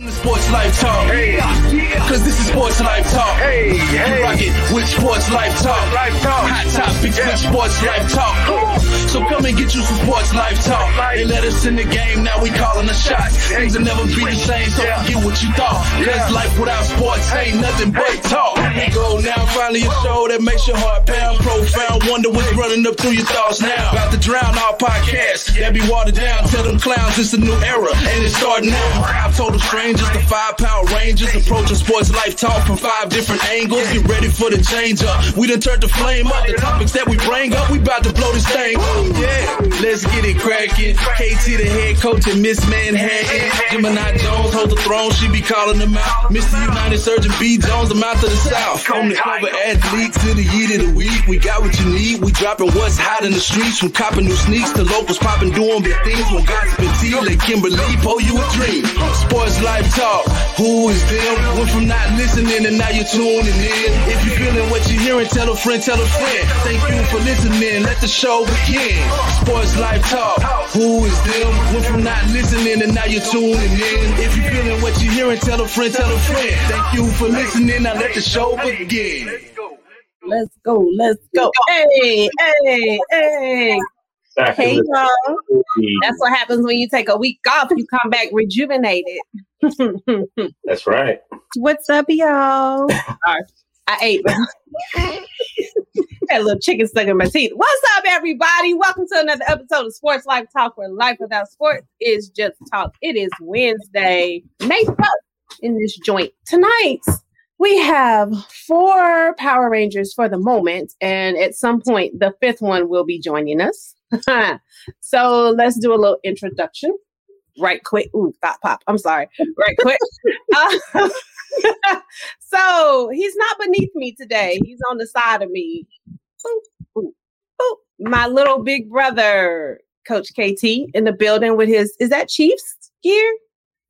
Sports Life Talk. Hey, Cause this is Sports Life Talk. Hey, hey. You Rock it with Sports Life Talk. Life Talk. Hot topics yeah. with Sports Life Talk. Come So come and get you some Sports Life Talk. They let us in the game, now we calling the shots. Things will never be the same, so forget what you thought. Cause life without sports ain't nothing but talk. Go now, finally a show that makes your heart pound. Profound, wonder what's running up through your thoughts now. About to drown our podcast, that be watered down. Tell them clowns it's a new era, and it's starting now. I've told the strangers, the five pound rangers, approaching sports life talk from five different angles. Get ready for the change up. We done turned the flame up. The topics that we bring up, we about to blow this thing. Yeah, let's get it cracking. KT the head coach and Miss Manhattan. Gemini Jones hold the throne, she be calling them out. Mr. United Surgeon B Jones, I'm out to the south. From the cover athletes to the year of the week, we got what you need. We dropping what's hot in the streets, from copping new sneaks to locals popping doing big things. When gossip and tea, like Kimberly, pull you a dream. Sports life talk, who is them? From not listening and now you're tuning in. If you're feeling what you're hearing, tell a friend, tell a friend. Thank you for listening. Let the show begin. Sports life talk, who is them? Went from not listening and now you're tuning in. If you're feeling what you're hearing, tell a friend, tell a friend. Thank you for listening. Now let the show begin. Let's go. Let's go. Hey, hey, hey. Hey, y'all. That's what happens when you take a week off. You come back rejuvenated. That's right. What's up, y'all? I ate. Had a little chicken stuck in my teeth. What's up, everybody? Welcome to another episode of Sports Life Talk, where life without sports is just talk. It is Wednesday. Nate in this joint tonight. We have four Power Rangers for the moment, and at some point, the fifth one will be joining us. so let's do a little introduction. Right quick. Ooh, thought pop. I'm sorry. Right quick. uh, so he's not beneath me today. He's on the side of me. Ooh, ooh, ooh. My little big brother, Coach KT, in the building with his, is that Chiefs gear?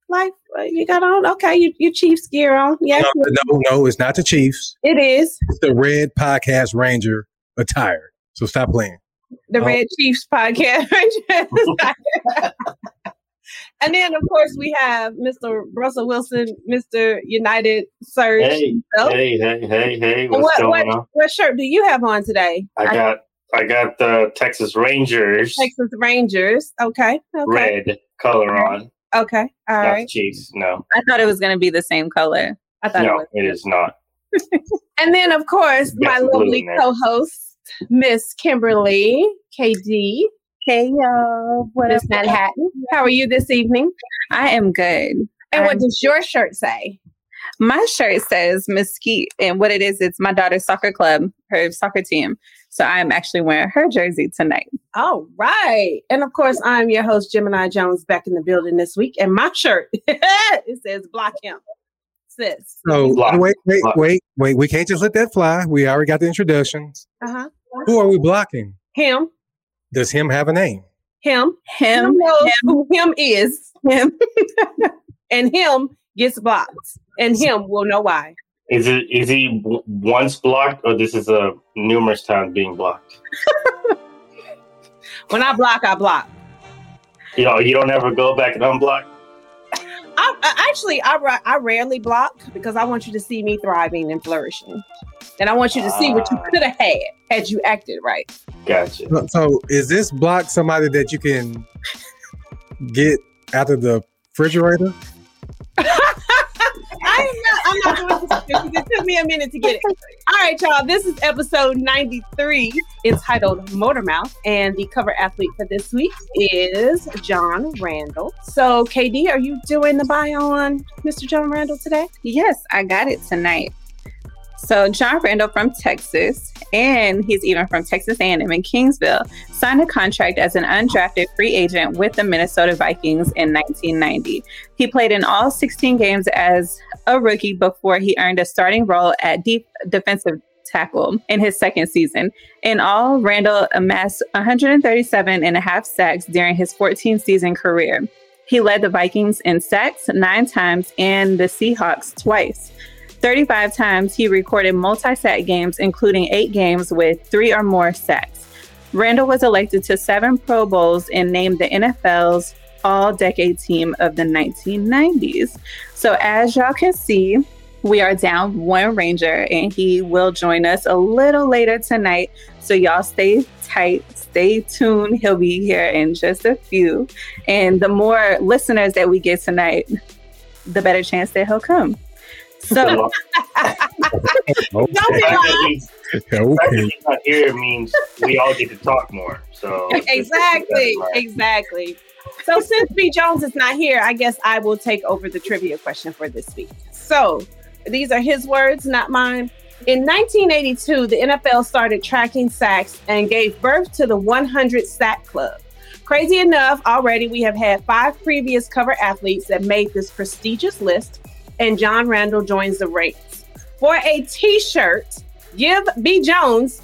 Like uh, you got on? Okay, you, your Chiefs gear on. Yeah. No, no, no, it's not the Chiefs. It is. It's the Red Podcast Ranger attire. So stop playing. The oh. Red Chiefs Podcast Ranger. And then, of course, we have Mr. Russell Wilson, Mr. United Surge. Hey, hey, hey, hey, hey. What's what, going what, on? What shirt do you have on today? I got I got the Texas Rangers. Texas Rangers. Okay. okay. Red color on. Okay. All not right. Chiefs, no. I thought it was going to be the same color. I thought no, it was. it is not. and then, of course, my lovely co-host, Miss Kimberly KD, Hey y'all, what Miss Manhattan. How are you this evening? I am good. And what I'm- does your shirt say? my shirt says Mesquite, and what it is, it's my daughter's soccer club, her soccer team. So I'm actually wearing her jersey tonight. All right. And of course, I'm your host, Gemini Jones, back in the building this week. And my shirt, it says block him. Sis. So Block. wait, wait, Block. wait, wait. We can't just let that fly. We already got the introductions. Uh-huh. Who are we blocking? Him. Does him have a name? Him. Him, Him who him is. him. And him gets blocked. And him will know why. Is it is he w- once blocked or this is a numerous times being blocked? When I block, I block. You know, you don't ever go back and unblock. I, I actually I, ra- I rarely block because I want you to see me thriving and flourishing. And I want you to see what you Ah. could have had had you acted right. Gotcha. So- So is this block somebody that you can get out of the refrigerator? I am not, I'm not going to because it took me a minute to get it. All right, y'all. This is episode 93 entitled Motor Mouth. And the cover athlete for this week is John Randle. So, KD, are you doing the bio on Mr. John Randle today? Yes, I got it tonight. So John Randle from Texas, and he's even from Texas A&M in Kingsville, signed a contract as an undrafted free agent with the Minnesota Vikings in 1990. He played in all 16 games as a rookie before he earned a starting role at deep defensive tackle in his second season. In all, Randle amassed 137 and a half sacks during his 14 season career. He led the Vikings in sacks nine times and the Seahawks twice. 35 times he recorded multi sack games, including eight games with three or more sacks. Randle was elected to seven Pro Bowls and named the NFL's all decade team of the 1990s. So, as y'all can see, we are down one Ranger, and he will join us a little later tonight. So, y'all stay tight, stay tuned. He'll be here in just a few. And the more listeners that we get tonight, the better chance that he'll come. So, Don't be The fact lying. that he's- the fact that Okay. not here means we all get to talk more. So exactly, exactly. So since B Jones is not here, I guess I will take over the trivia question for this week. So these are his words, not mine. In 1982, the NFL started tracking sacks and gave birth to the 100 Sack Club. Crazy enough, already we have had five previous cover athletes that made this prestigious list, and John Randle joins the ranks. For a t shirt, give B Jones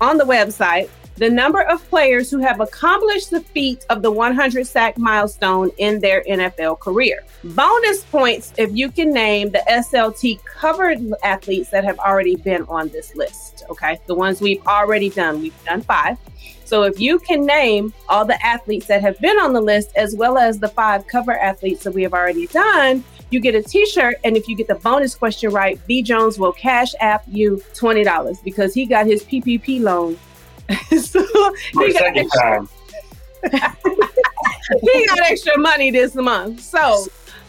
on the website the number of players who have accomplished the feat of the 100 sack milestone in their NFL career. Bonus points if you can name the SLT covered athletes that have already been on this list. Okay. The ones we've already done. We've done five. So if you can name all the athletes that have been on the list, as well as the five cover athletes that we have already done, you get a t-shirt. And if you get the bonus question right, B Jones will cash app you $20 because he got his PPP loan so he got, second extra, time, he got extra money this month. So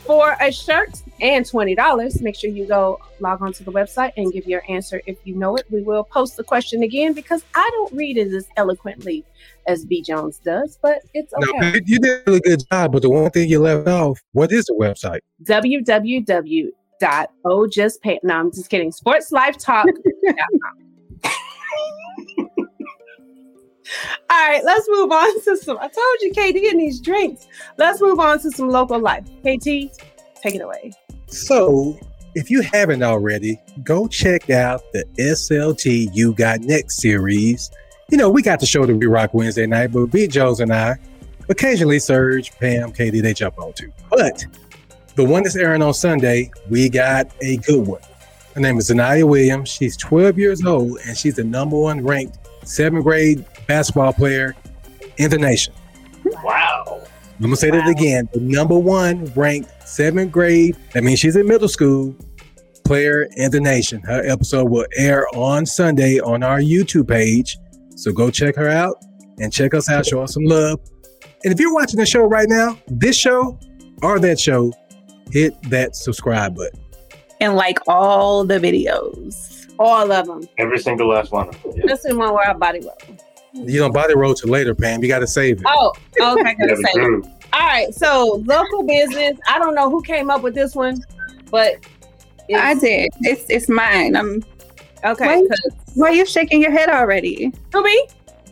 for a shirt and twenty dollars, make sure you go log on to the website and give your answer if you know it. We will post the question again because I don't read it as eloquently as B Jones does, but it's okay. you- you did a really good job, but the one thing you left off, what is the website? www dot oh just pay no i'm just kidding sports life talk all right let's move on to some i told you KD, and these drinks let's move on to some local life kt take it away So, if you haven't already, go check out the SLT You Got Next series. You know, we got the show that we rock Wednesday night, but B. Jones and I, occasionally Serge, Pam, KD, they jump on too. But the one that's airing on Sunday, we got a good one. Her name is Zanaya Williams. She's 12 years old and she's the number one ranked seventh grade basketball player in the nation. wow. I'm gonna say that again. The number one ranked seventh grade, that means she's in middle school, player in the nation. Her episode will air on Sunday on our YouTube page. So go check her out and check us out, show us some love. And if you're watching the show right now, this show or that show, hit that subscribe button. and like all the videos. all of them Every single last one of them. Yeah. this is one where i body roll You don't buy the road to later, Pam. You gotta save it. oh okay Yeah, gonna the say groove. all right so local business i don't know who came up with this one but I did. It's it's mine. I'm. okay Wait. 'cause- Why are you shaking your head already? who me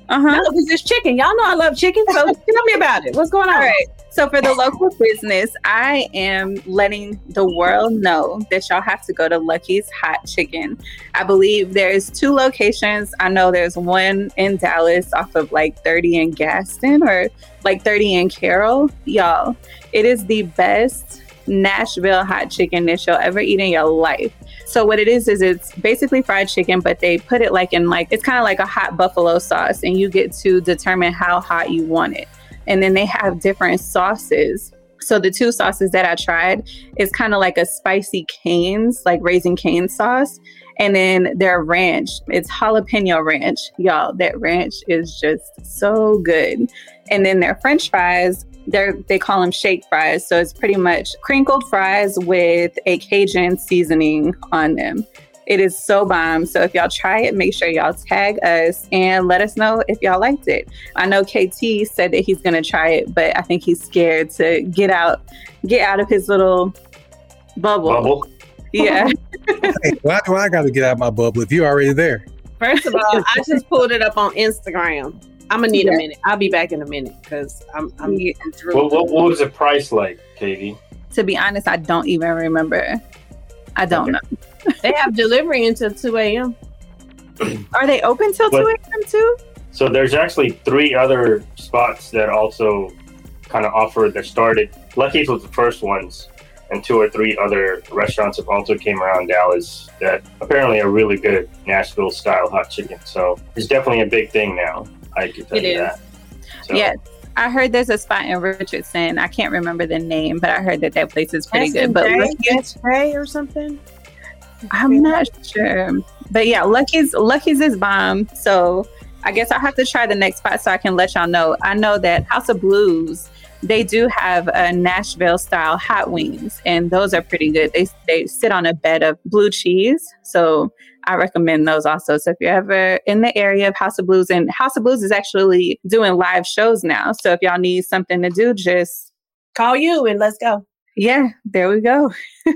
Uh huh. No, because it's chicken. Y'all know I love chicken. So tell me about it. What's going on? All right. So for the local business, I am letting the world know that y'all have to go to Lucky's Hot Chicken. I believe there's two locations. I know there's one in Dallas off of like 30 and Gaston or like 30 and Carroll. Y'all, it is the best Nashville hot chicken that you'll ever eat in your life. So what it is is it's basically fried chicken, but they put it like in like it's kind of like a hot buffalo sauce, and you get to determine how hot you want it. And then they have different sauces. So the two sauces that I tried is kind of like a spicy canes, like Raising Cane sauce. And then their ranch, it's jalapeno ranch. Y'all, that ranch is just so good. And then their french fries, they're they call them shake fries. So it's pretty much crinkled fries with a Cajun seasoning on them. It is so bomb. So if y'all try it, make sure y'all tag us and let us know if y'all liked it. I know KT said that he's gonna try it, but I think he's scared to get out get out of his little bubble. Bubble. Yeah. Hey, why do I gotta get out my bubble if you're already there? First of all, I just pulled it up on Instagram. I'm gonna need Yeah. a minute. I'll be back in a minute because I'm I'm, Yeah. Through. What, what, what was the price like, Katie? to be honest, I don't even remember. I don't Okay. know. They have delivery until 2 a.m. Are they open till But- 2 a.m. too? So there's actually three other spots that also kind of offer that started. Lucky's was the first ones, and two or three other restaurants have also came around Dallas that apparently are really good Nashville style hot chicken. So it's definitely a big thing now. I can tell It you is. that. So, Yes. I heard there's a spot in Richardson. I can't remember the name, but I heard that that place is pretty good. But Lucky's Ray or something. I'm not sure. But yeah, Lucky's Lucky's is bomb. So I guess I'll have to try the next spot so I can let y'all know. I know that House of Blues they do have a Nashville style hot wings, and those are pretty good. They they sit on a bed of blue cheese, so I recommend those also. So if you're ever in the area of House of Blues, and House of Blues is actually doing live shows now, so if y'all need something to do, just call you and let's go. Yeah, there we go.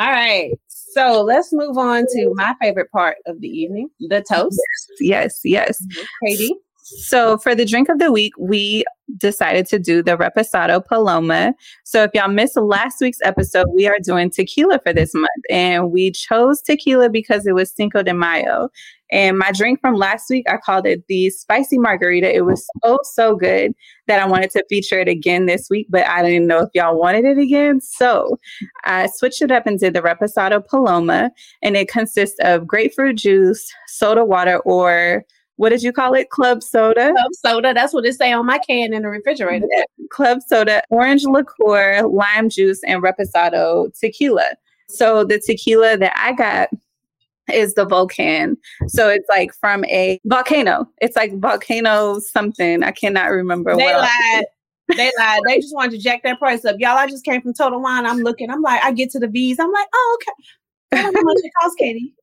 All right. So let's move on to my favorite part of the evening, the toast. Yes, yes. yes. Katie. So for the drink of the week, we decided to do the Reposado Paloma. So if y'all missed last week's episode, we are doing tequila for this month. And we chose tequila because it was Cinco de Mayo. And my drink from last week, I called it the spicy margarita. It was so, so good that I wanted to feature it again this week, but I didn't know if y'all wanted it again. So I switched it up and did the Reposado Paloma. And it consists of grapefruit juice, soda water, or what did you call it? Club soda. Club soda. That's what it say on my can in the refrigerator. Yeah. Club soda, orange liqueur, lime juice, and reposado tequila. So the tequila that I got is the Volcan. So it's like from a volcano. It's like volcano something. I cannot remember. What. They lied. they lied. They just wanted to jack that price up. Y'all, I just came from Total Wine. I'm looking. I'm like, I get to the V's. I'm like, oh, okay. I don't know how much it costs, Katie.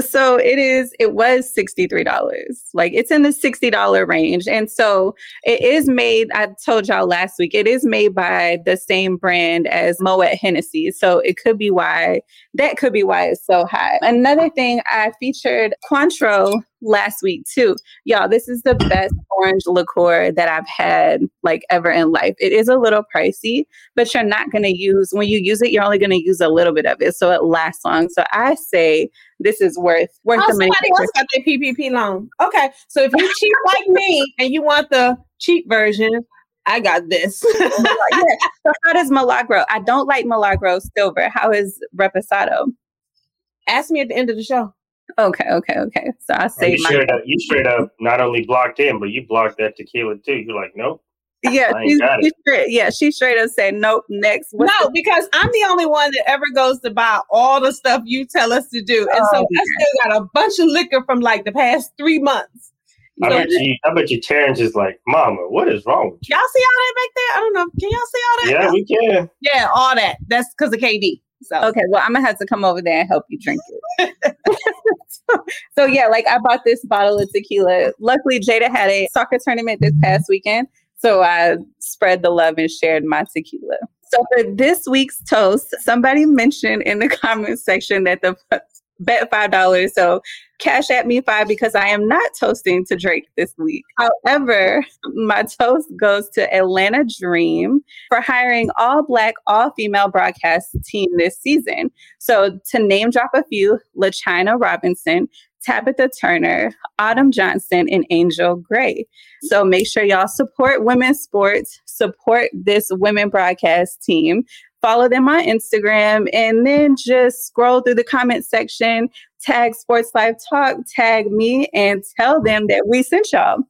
So it is, it was $63. Like it's in the $60 range. And so it is made, I told y'all last week, it is made by the same brand as Moet Hennessy. So it could be why, that could be why it's so high. Another thing, I featured Cointreau last week too. Y'all, this is the best orange liqueur that I've had like ever in life. It is a little pricey, but you're not going to use, when you use it, you're only going to use a little bit of it. So it lasts long. So I say this is worth, worth oh, the money. Somebody else got their PPP loan. Okay. So if you're cheap like me and you want the cheap version, I got this. yeah. So how does Milagro? I don't like Milagro Silver. How is Reposado? Ask me at the end of the show. Okay, okay, okay. So I say you, straight up, you straight up not only blocked him, but you blocked that tequila too. You're like, nope. Yeah, she, she straight, yeah, she straight up said nope. Next, What's no, the- because I'm the only one that ever goes to buy all the stuff you tell us to do, and oh, so yeah. I still got a bunch of liquor from like the past three months. I bet you, I bet you, Terrence is like, "Mama, what is wrong with you?" Y'all see all that back there? I don't know. Can y'all see all that? Yeah, we can. Yeah, all that. That's because of KD. So okay, well, I'm gonna have to come over there and help you drink it. so, so, yeah, like I bought this bottle of tequila. Luckily, Jada had a soccer tournament this past weekend, so I spread the love and shared my tequila. So for this week's toast, somebody mentioned in the comment section that the bet five dollars. So cash at me five because I am not toasting to Drake this week. However, my toast goes to Atlanta Dream for hiring all black, all female broadcast team this season. So to name drop a few, LaChina Robinson, Tabitha Turner, Autumn Johnson, and Angel Gray. So make sure y'all support women's sports, support this women broadcast team follow them on Instagram, and then just scroll through the comment section, tag Sports Life Talk, tag me, and tell them that we sent y'all.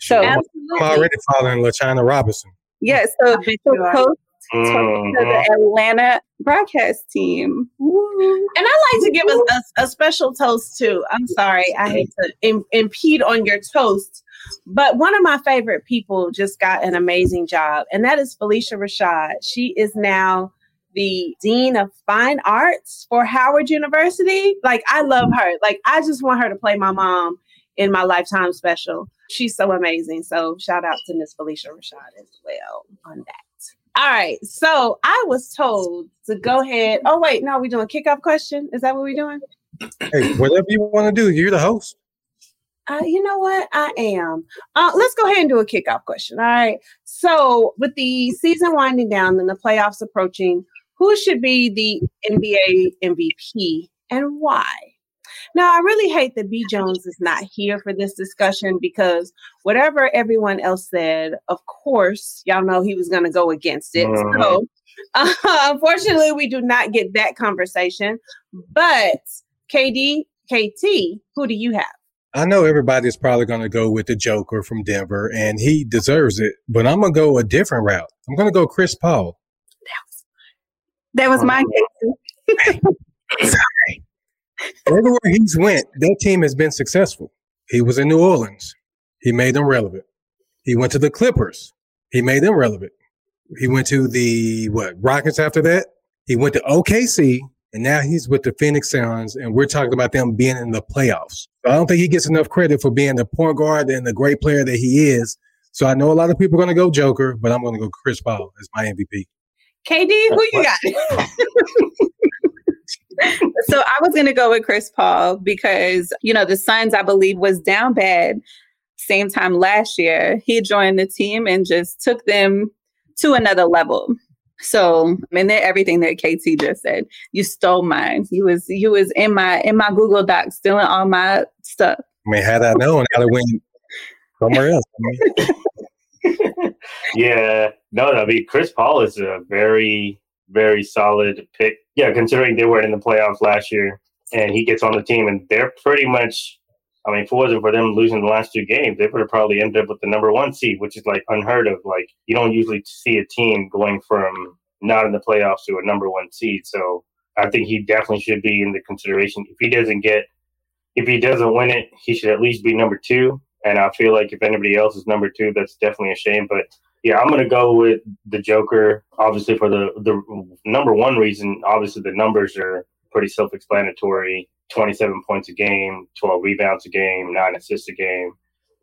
So I'm already following LaChina Robinson. Yes, yeah, so, so post mm-hmm. to the Atlanta broadcast team. And I like to give a, a, a, special toast too. I'm sorry, I hate to Im- impede on your toast, but one of my favorite people just got an amazing job, and that is Phylicia Rashad. She is now the Dean of Fine Arts for Howard University. Like, I love her. Like, I just want her to play my mom in my lifetime special. She's so amazing. So, shout out to Miss Phylicia Rashad as well on that. All right. So, I was told to go ahead. Oh, wait. No, we're doing a kickoff question. Is that what we're doing? Hey, whatever you want to do, you're the host. Uh, you know what? I am. Uh, let's go ahead and do a kickoff question. All right. So, with the season winding down and the playoffs approaching, who should be the NBA MVP and why? Now, I really hate that B. Jones is not here for this discussion because whatever everyone else said, of course, y'all know he was going to go against it. Uh-huh. So, uh, unfortunately, we do not get that conversation. But KD, KT, who do you have? I know everybody's probably going to go with the Joker from Denver, and he deserves it. But I'm going to go a different route. I'm going to go Chris Paul. That was my uh-huh. Sorry. Everywhere he's went, that team has been successful. He was in New Orleans. He made them relevant. He went to the Clippers. He made them relevant. He went to the what Rockets after that. He went to OKC, and now he's with the Phoenix Suns, and we're talking about them being in the playoffs. I don't think he gets enough credit for being the point guard and the great player that he is. So I know a lot of people are going to go Joker, but I'm going to go Chris Paul as my MVP. KD, who you got? so I was going to go with Chris Paul because, you know, the Suns, I believe, was down bad same time last year. He joined the team and just took them to another level. So, and then everything that KT just said, you stole mine. You was you was in my in my Google Docs stealing all my stuff. I mean, had I known, I'd have went somewhere else. Yeah, no, I mean, Chris Paul is a very very solid pick. Yeah, considering they weren't in the playoffs last year, and he gets on the team, and they're pretty much. I mean, if it wasn't for them losing the last two games, they would have probably ended up with the number one seed, which is like unheard of. Like you don't usually see a team going from not in the playoffs to a number one seed. So I think he definitely should be in the consideration. If he doesn't get, if he doesn't win it, he should at least be number two. And I feel like if anybody else is number two, that's definitely a shame. But yeah, I'm gonna go with the Joker. Obviously, for the the number one reason, obviously the numbers are pretty self-explanatory. 27 points a game, 12 rebounds a game, nine assists a game.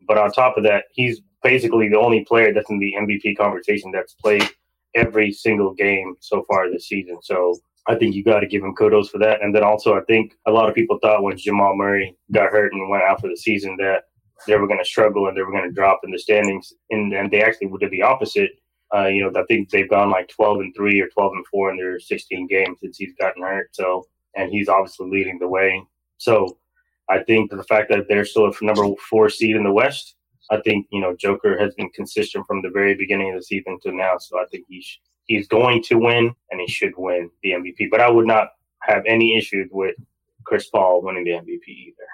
But on top of that, he's basically the only player that's in the MVP conversation that's played every single game so far this season. So I think you got to give him kudos for that. And then also, I think a lot of people thought when Jamal Murray got hurt and went out for the season that they were going to struggle and they were going to drop in the standings. And, and they actually did the opposite. Uh, you know, I think they've gone like 12 and 3 or 12 and 4 in their 16 games since he's gotten hurt. So, and he's obviously leading the way. So, I think the fact that they're still a number four seed in the West, I think, you know, Joker has been consistent from the very beginning of the season to now. So, I think he's, he's going to win and he should win the MVP. But I would not have any issues with Chris Paul winning the MVP either.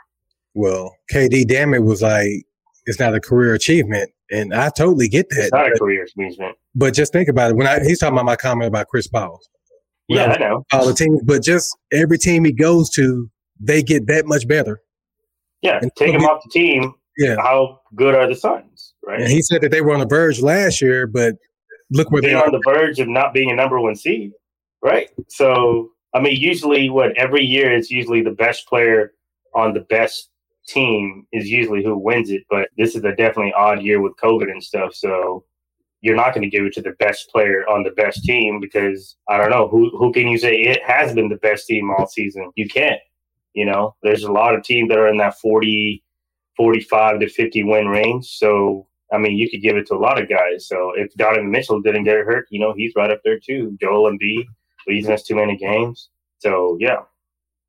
Well, KD Dammit was like, it's not a career achievement. And I totally get that. It's not a career achievement. But just think about it. When I he's talking about my comment about Chris Paul. Yeah, I know. All the teams, but just every team he goes to, they get that much better. Yeah, and take him off the team. Yeah. How good are the Suns? Right. And he said that they were on the verge last year, but look where they're they on the verge of not being a number one seed. Right. So I mean, usually what every year it's usually the best player on the best team is usually who wins it. But this is a definitely odd year with COVID and stuff. So you're not going to give it to the best player on the best team because I don't know who who can you say it has been the best team all season. You can't. You know, there's a lot of teams that are in that 40, 45 to 50 win range. So I mean, you could give it to a lot of guys. So if Donovan Mitchell didn't get hurt, you know, he's right up there too. Joel Embiid, but he's missed too many games. So yeah.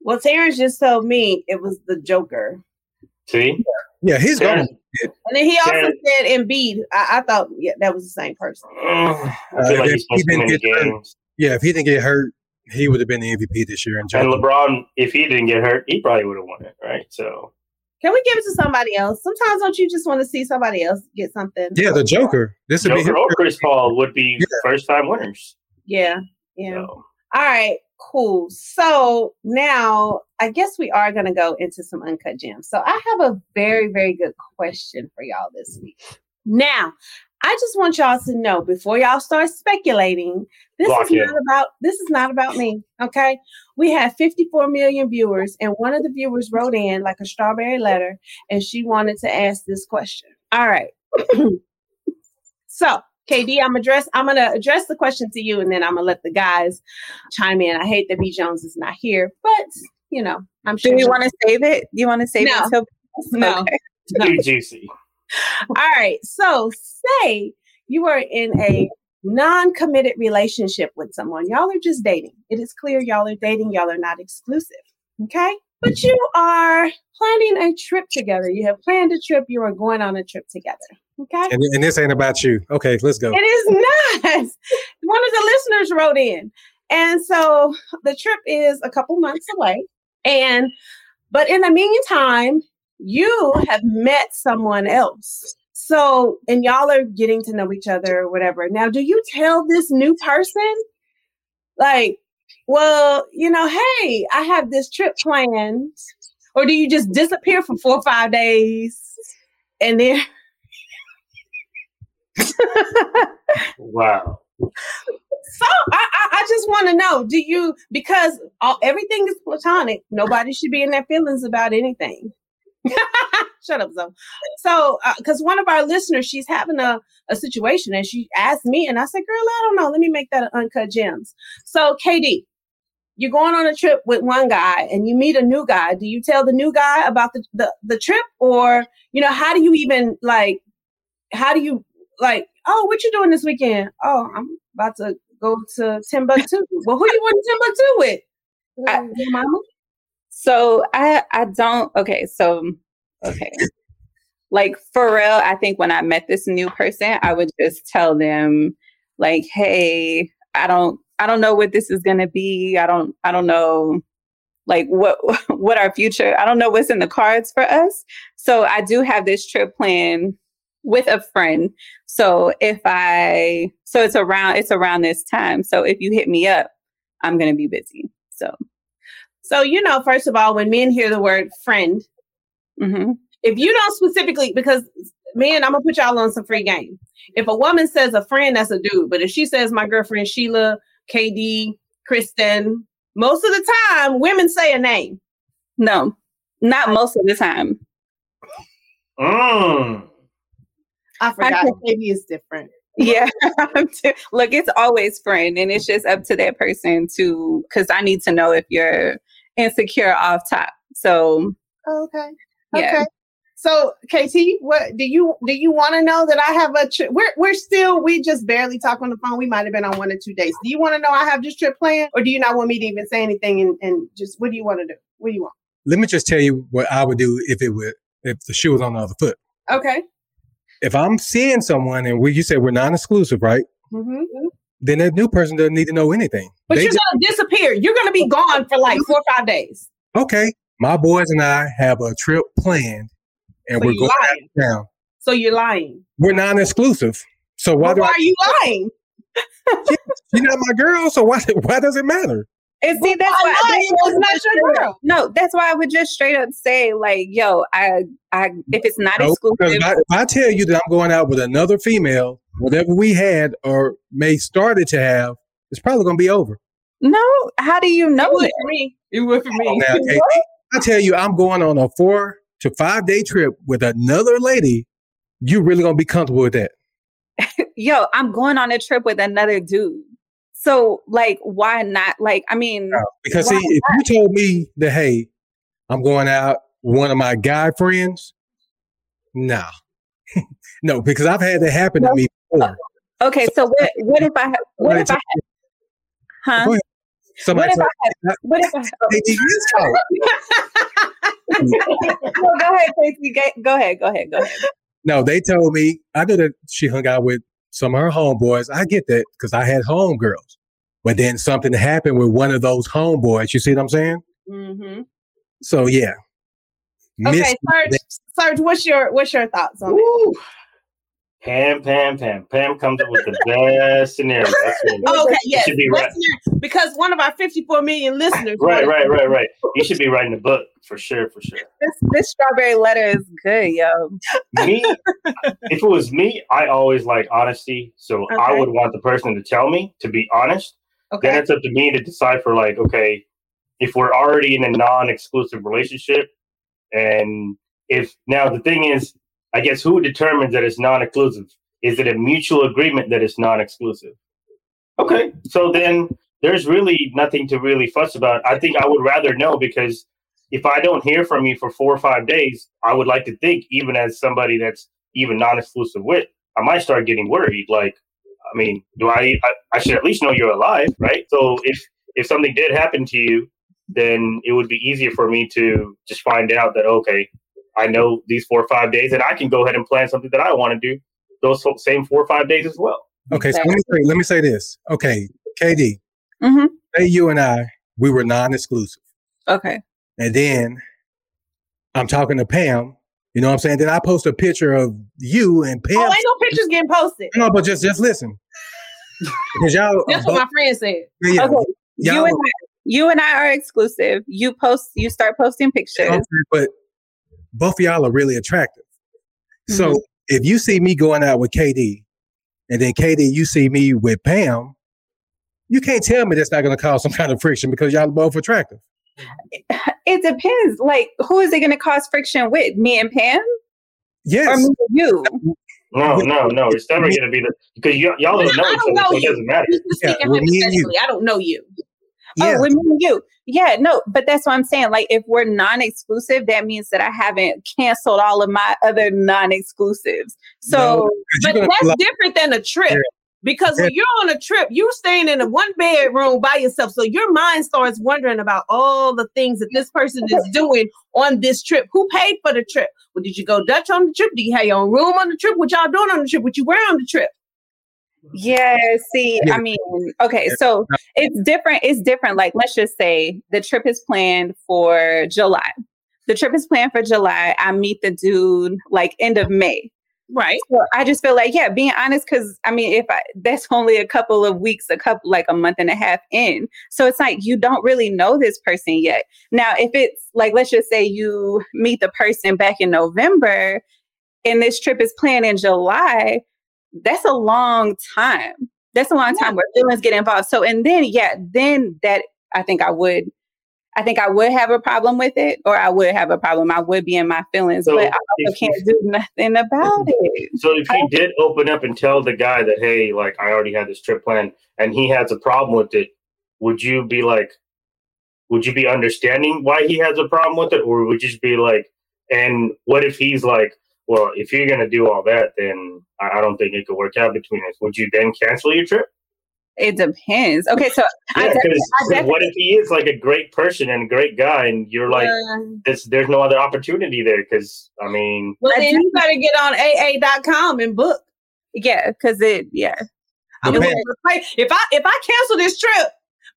Well, Terrence just told me it was the Joker. See? Yeah, he's going. And then he also Terrence. said Embiid. I, I thought yeah, that was the same person. I feel uh, like he's he didn't get games. Hurt, yeah, if he didn't get hurt, he would have been the MVP this year. And, and LeBron, if he didn't get hurt, he probably would have won it, right? So. Can we give it to somebody else? Sometimes don't you just want to see somebody else get something? Yeah, the Joker. This would Joker be or Chris Paul would be yeah. first time winners. Yeah, yeah. So. All right, cool. So now I guess we are going to go into some uncut gems. So I have a very, very good question for y'all this week. Now, I just want y'all to know before y'all start speculating, this Lock is in. not about this is not about me. Okay. We have 54 million viewers, and one of the viewers wrote in like a strawberry letter, and she wanted to ask this question. All right. so KD, I'm address I'm gonna address the question to you and then I'm gonna let the guys chime in. I hate that B Jones is not here, but you know, I'm sure. Do you want to save it? Do you want to save no. it until no. Okay. no. juicy. All right. So say you are in a non-committed relationship with someone. Y'all are just dating. It is clear y'all are dating, y'all are not exclusive. Okay? But you are planning a trip together. You have planned a trip, you are going on a trip together. Okay. And, and, this ain't about you. Okay, let's go. It is not. One of the listeners wrote in. And so the trip is a couple months away. And but in the meantime, you have met someone else. So, and y'all are getting to know each other or whatever. Now, do you tell this new person, like, well, you know, hey, I have this trip planned? Or do you just disappear for four or five days and then Wow. So I, I, I just want to know: Do you because all, everything is platonic? Nobody should be in their feelings about anything. Shut up, Zoe. So, because uh, one of our listeners, she's having a, a situation, and she asked me, and I said, "Girl, I don't know. Let me make that an uncut gems." So, KD, you're going on a trip with one guy, and you meet a new guy. Do you tell the new guy about the the, the trip, or you know, how do you even like? How do you like? Oh, what you doing this weekend? Oh, I'm about to go to Timbuktu. well, who you want to Timbuktu with? I, Your mama? So I I don't okay, so okay. like for real, I think when I met this new person, I would just tell them like, hey, I don't I don't know what this is gonna be. I don't I don't know like what what our future, I don't know what's in the cards for us. So I do have this trip planned with a friend. So if I so it's around it's around this time. So if you hit me up, I'm gonna be busy. So so you know, first of all, when men hear the word friend, mm-hmm. if you don't specifically because men, I'm gonna put y'all on some free game. If a woman says a friend, that's a dude. But if she says my girlfriend Sheila, KD, Kristen, most of the time women say a name. No, not most of the time. Mm. I forgot. Maybe it's different. Yeah. Look, it's always friend, and it's just up to that person to, because I need to know if you're insecure off top. So, okay. Yeah. Okay. So, KT, what do you do? You want to know that I have a trip? We're we're still we just barely talk on the phone. We might have been on one or two days. Do you want to know I have this trip planned, or do you not want me to even say anything? And, and just what do you want to do? What do you want? Let me just tell you what I would do if it were if the shoe was on the other foot. Okay if I'm seeing someone and we, you say we're non-exclusive, right? Mm-hmm. Then that new person doesn't need to know anything. But they you're just, gonna disappear. You're gonna be gone for like four or five days. Okay, my boys and I have a trip planned, and so we're going lying. down. So you're lying. We're non-exclusive. So why, why I, are you lying? She's not my girl, so why why does it matter? And see, that's why, why not your girl. No, that's why I would just straight up say, like, yo, I, I, if it's not no, exclusive, I, if I tell you that I'm going out with another female, whatever we had or may started to have, it's probably going to be over. No, how do you know it? For me, it would for me. Now, I tell you, I'm going on a four to five day trip with another lady. You really gonna be comfortable with that? Yo, I'm going on a trip with another dude. So, like, why not? Like, I mean, no, because see, not? if you told me that, hey, I'm going out with one of my guy friends, no, no, because I've had that happen no. to me before. Okay, so what? What if I? What if I? Huh? Somebody what if I? What if I? well, go ahead, Casey. Go ahead. Go ahead. Go ahead. No, they told me I knew that she hung out with some of her homeboys. I get that because I had homegirls. But then something happened with one of those homeboys. You see what I'm saying? Mm-hmm. So yeah. Okay, Serge, Serge, what's your what's your thoughts on Ooh. it? Pam, Pam, Pam. Pam comes up with the best scenario. okay, yes. Be right. Because one of our 54 million listeners. right, right, right, right. You should be writing a book for sure, for sure. This, this strawberry letter is good, yo. Me, if it was me, I always like honesty. So okay. I would want the person to tell me to be honest. Okay. Then it's up to me to decide for like, okay, if we're already in a non-exclusive relationship, and if now the thing is, I guess who determines that it's non-exclusive? Is it a mutual agreement that it's non-exclusive? Okay, so then there's really nothing to really fuss about. I think I would rather know because if I don't hear from you for four or five days, I would like to think, even as somebody that's even non-exclusive with, I might start getting worried. Like, I mean, do I, I? I should at least know you're alive, right? So if if something did happen to you, then it would be easier for me to just find out that okay, I know these four or five days, and I can go ahead and plan something that I want to do those same four or five days as well. Okay, so let me say, let me say this. Okay, KD, mm-hmm. say you and I, we were non-exclusive. Okay, and then I'm talking to Pam. You know what I'm saying? Then I post a picture of you and Pam. Oh, ain't no pictures getting posted. No, but just just listen. Because y'all, That's what my friend said. yeah, Okay, you and I, you and I are exclusive. You post, you start posting pictures. Okay, but both of y'all are really attractive. So Mm-hmm. if you see me going out with KD, and then KD, you see me with Pam, you can't tell me that's not going to cause some kind of friction because y'all are both attractive. It depends. Like, who is it going to cause friction with? Me and Pam, or Yes, me and you? No, no, no. It's never gonna be the because y- y'all don't know I don't other, know so it doesn't matter. You just Yeah, with me and you. I don't know you. Oh, yeah. Oh, with me and you. Yeah, no, but that's what I'm saying. Like, if we're non-exclusive, that means that I haven't canceled all of my other non-exclusives. So, No, 'cause But that's like- different than a trip. Yeah. Because when you're on a trip, you're staying in a one bedroom by yourself. So your mind starts wondering about all the things that this person is doing on this trip. Who paid for the trip? Well, did you go Dutch on the trip? Do you have your own room on the trip? What y'all doing on the trip? What you wear on the trip? yeah, see, Yeah. I mean, okay, so it's different. It's different. Like, let's just say the trip is planned for July. The trip is planned for July. I meet the dude like end of May. Right. So I just feel like, yeah, being honest, because I mean, if I, that's only a couple of weeks, a couple, like a month and a half in. So it's like you don't really know this person yet. Now, if it's like, let's just say you meet the person back in November and this trip is planned in July, that's a long time. That's a long time where feelings get involved. So, and then, yeah, then that I think I would. I think I would have a problem with it, or I would have a problem. I would be in my feelings, So but I also can't do nothing about mm-hmm. it. So if you did open up and tell the guy that, hey, like I already had this trip planned, and he has a problem with it, would you be like, would you be understanding why he has a problem with it, or would you just be like, and what if he's like, well, if you're gonna do all that, then I I don't think it could work out between us. Would you then cancel your trip? It depends. Okay, so I Yeah, definitely- I because what if he is like a great person and a great guy, and you're like, Uh, there's there's no other opportunity there? Because I mean, well, then you better get on AA.com and book. yeah, because it, yeah, I'm But gonna Pam- replace- if I if I cancel this trip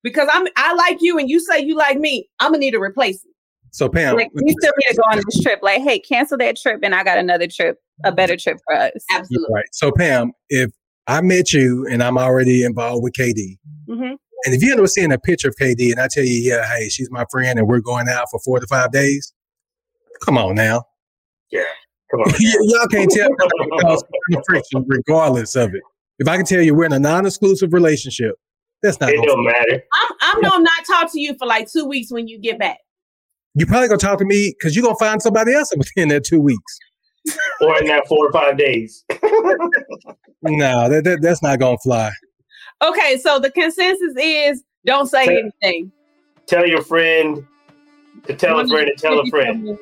because I'm I like you and you say you like me, I'm gonna need a replacement. So Pam, like we still need to go on this trip. Like, hey, cancel that trip, and I got another trip, a better trip for us. Absolutely. right. So Pam, if I met you and I'm already involved with KD, hmm and if you end up seeing a picture of KD and I tell you, yeah, hey, she's my friend and we're going out for four to five days, come on now. Yeah. Come on. Y'all can't tell because friction regardless of it. If I can tell you we're in a non-exclusive relationship, that's not. it Gonna, don't matter. I'm I'm gonna not talk to you for like two weeks when you get back. You're probably gonna talk to me because you're gonna find somebody else within that two weeks. Or in that four or five days. No, that, that that's not gonna fly. Okay, so the consensus is don't say Tell- anything. tell your friend to tell a friend to tell a friend.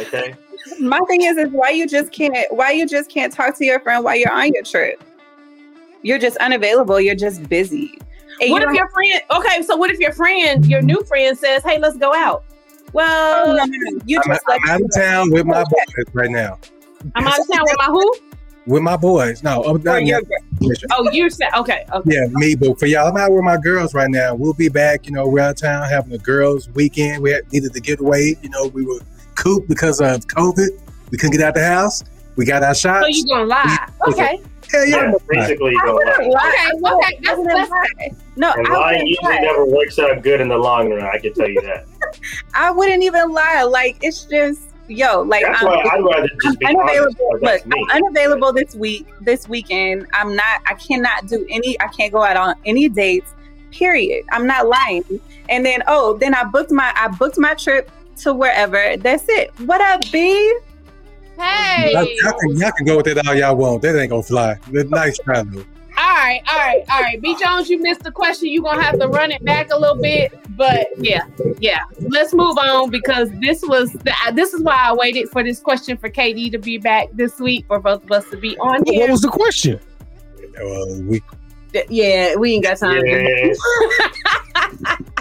Okay. My thing is, is why you just can't, why you just can't talk to your friend while you're on your trip. You're just unavailable. You're just busy. And What you if your friend? Okay, so what if your friend, your new friend, says, "Hey, let's go out"? Well, have- no, no, no. You I'm, just like I'm out of town with my boys right now. I'm out of town with my who? With my boys. No, I'm not your, yet. Oh, you said okay. Okay. Yeah, me, but for y'all, I'm out with my girls right now. We'll be back. You know, we're out of town having a girls' weekend. We had, needed to get away. You know, we were cooped because of COVID. We couldn't get out the house. We got our shots. So you gonna lie? Okay. Hell yeah. Yeah, basically, you I don't wouldn't lie. lie. Okay, okay, I that's- that's- lie. No, And lying wouldn't usually lie. never works out good in the long run. I can tell you that. I wouldn't even lie. Like it's just yo, like That's I'm, why I'd rather just I'm honest. unavailable. Look. I'm unavailable this week, this weekend. I'm not. I cannot do any. I can't go out on any dates. Period. I'm not lying. And then oh, then I booked my I booked my trip to wherever. That's it. What up, B? Hey. Y'all, y'all can, y'all can go with it all y'all want. That ain't gonna fly. That's nice try though. All right, all right, all right. B Jones, you missed the question. You're gonna have to run it back a little bit, but yeah, yeah. Let's move on because this was the, this is why I waited for this question for KD to be back this week for both of us to be on Here. What was the question? Uh, we, yeah, we ain't got time. Yeah.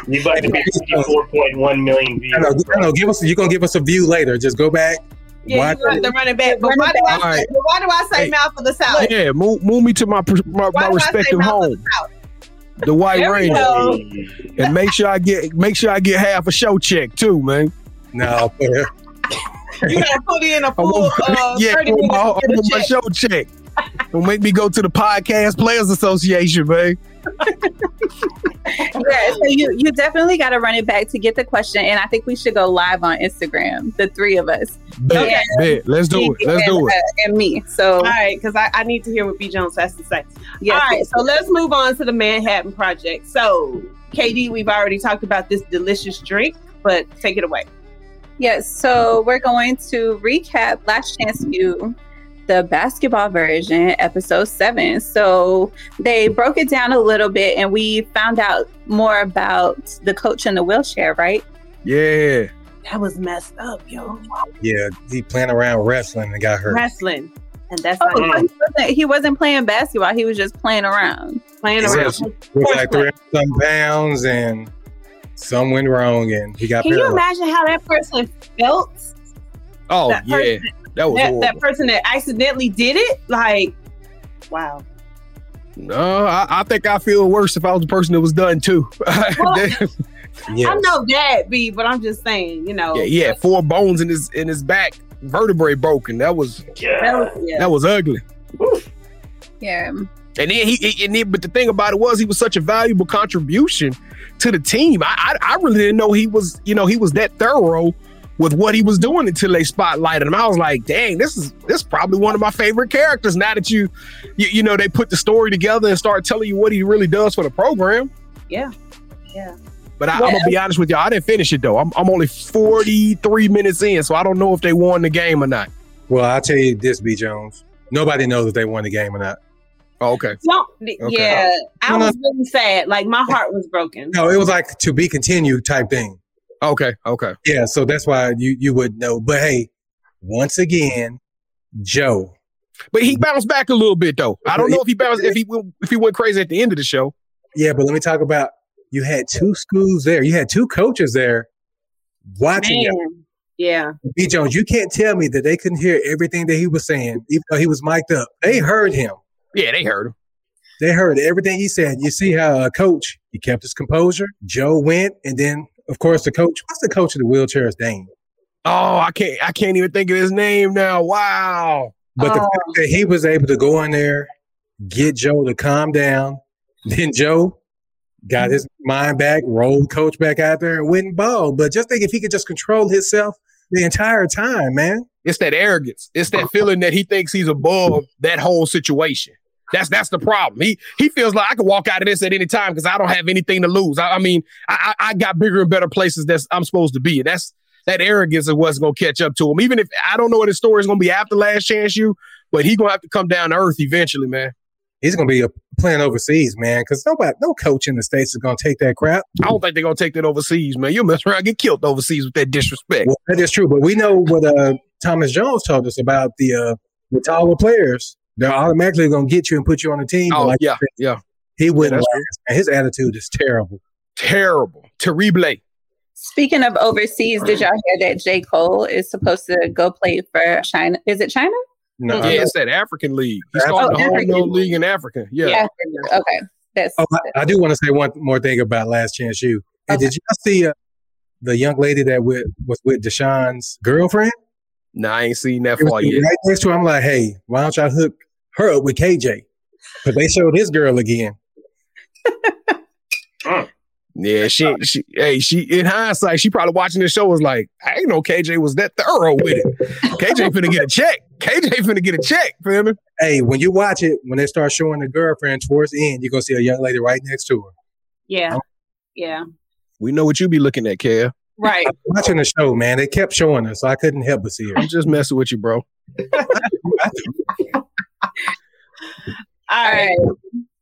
you about to be 54.1 million views. I know, I know, give us. You're gonna give us a view later. Just go back. Yeah, Watch you have to back. But Run why it do, I back. say, why do I say Hey. mouth of the south? Yeah, move, move me to my my, Why my do I say respective home, the the White There we Ranger, and make sure I get make sure I get half a show check too, man. No, but, You gotta put in a full uh, yeah, 30 minutes my, I to get a want my show check. Don't make me go to the Podcast Players Association, man. Yeah, so you you definitely got to run it back to get the question, and I think we should go live on Instagram, the three of us, Bet, Okay. bet. Let's do it. Let's do it. and, uh, and me. So All right, because I, I need to hear what B. Jones has to say. yeah, All right, so let's move on to the Manhattan Project. So, KD, we've already talked about this delicious drink, but take it away. Yes, so we're going to recap Last Chance U, the basketball version, episode seven. So they broke it down a little bit and we found out more about the coach in the wheelchair, right? Yeah. That was messed up, yo. Yeah, he playing around wrestling and got hurt. Wrestling. And that's Oh, not he, wasn't, he wasn't playing basketball, he was just playing around. playing It's around. just- was like three some pounds and some went wrong and he got Can you imagine how that person felt? Oh, That yeah. person- That was That, that person that accidentally did it? Like, wow. No, I, I think I feel worse if I was the person that was done too. Yes. I know that, B, but I'm just saying, you know. yeah, he had four bones in his in his back, vertebrae broken. That was That was, yeah. that was ugly. Yeah. And then he, he and then, but the thing about it was he was such a valuable contribution to the team. I, I I really didn't know he was you know he was that thorough with what he was doing until they spotlighted him. I was like, dang, this is this is probably one of my favorite characters. Now that you you, you know they put the story together and start telling you what he really does for the program. Yeah. Yeah. But I, I'm gonna be honest with y'all, I didn't finish it though. I'm, I'm only 43 minutes in, so I don't know if they won the game or not. Well, I'll tell you this, B. Jones. Nobody knows if they won the game or not. Oh, okay. Don't, Okay. Yeah. I No, no. was really sad. Like, my heart was broken. No, it was like to be continued type thing. Okay. Okay. Yeah, so that's why you you would know. But hey, once again, Joe. But he bounced back a little bit though. I don't know if he bounced if he went- if he went crazy at the end of the show. Yeah, but let me talk about you had two schools there. You had two coaches there watching you. Yeah. B. Jones, you can't tell me that they couldn't hear everything that he was saying, even though he was mic'd up. They heard him. Yeah, they heard him. They heard everything he said. You see how a coach, he kept his composure. Joe went, and then, of course, the coach. What's the coach of the wheelchair's name? Oh, I can't I can't even think of his name now. Wow. But the Oh. fact that he was able to go in there, get Joe to calm down, then Joe got his mind back, rolled coach back out there and went and ball. But just think if he could just control himself the entire time, man. It's that arrogance. It's that feeling that he thinks he's above that whole situation. That's that's the problem. He he feels like I can walk out of this at any time because I don't have anything to lose. I, I mean, I, I got bigger and better places that I'm supposed to be. And that's that arrogance is what's gonna catch up to him. Even if I don't know what his story is gonna be after Last Chance U, but he gonna have to come down to earth eventually, man. He's gonna be a, playing overseas, man, because nobody, no coach in the states is gonna take that crap. I don't think they're gonna take that overseas, man. You'll mess around, and get killed overseas with that disrespect. Well, that is true, but we know what uh, Thomas Jones told us about the uh, the taller players. They're automatically gonna get you and put you on the team. But Oh like yeah, yeah, he wouldn't. that's last, man. His attitude is terrible. terrible, terrible. Speaking of overseas, did y'all hear that J. Cole is supposed to go play for China? Is it China? No, Yeah, it's that African league. He started Oh, the whole African no league. league in Africa. Yeah. Okay. That's Oh, I, I do want to say one more thing about Last Chance U. And Okay. did y'all see uh, the young lady that with, was with Deshaun's girlfriend? Nah, I ain't seen that It was far yet. right next to her. I'm like, hey, why don't y'all hook her up with KJ? But they showed his girl again. Yeah, she, she, hey, she. In hindsight, she probably watching the show was like, I ain't know KJ was that thorough with it. KJ finna get a check. KJ finna get a check. Feel me? Hey, when you watch it, when they start showing the girlfriend towards the end, you're gonna see a young lady right next to her. Yeah. Yeah. We know what you be looking at, Kev. Right. Watching the show, man, they kept showing us. so I couldn't help but see her. I'm just messing with you, bro. All all right. right.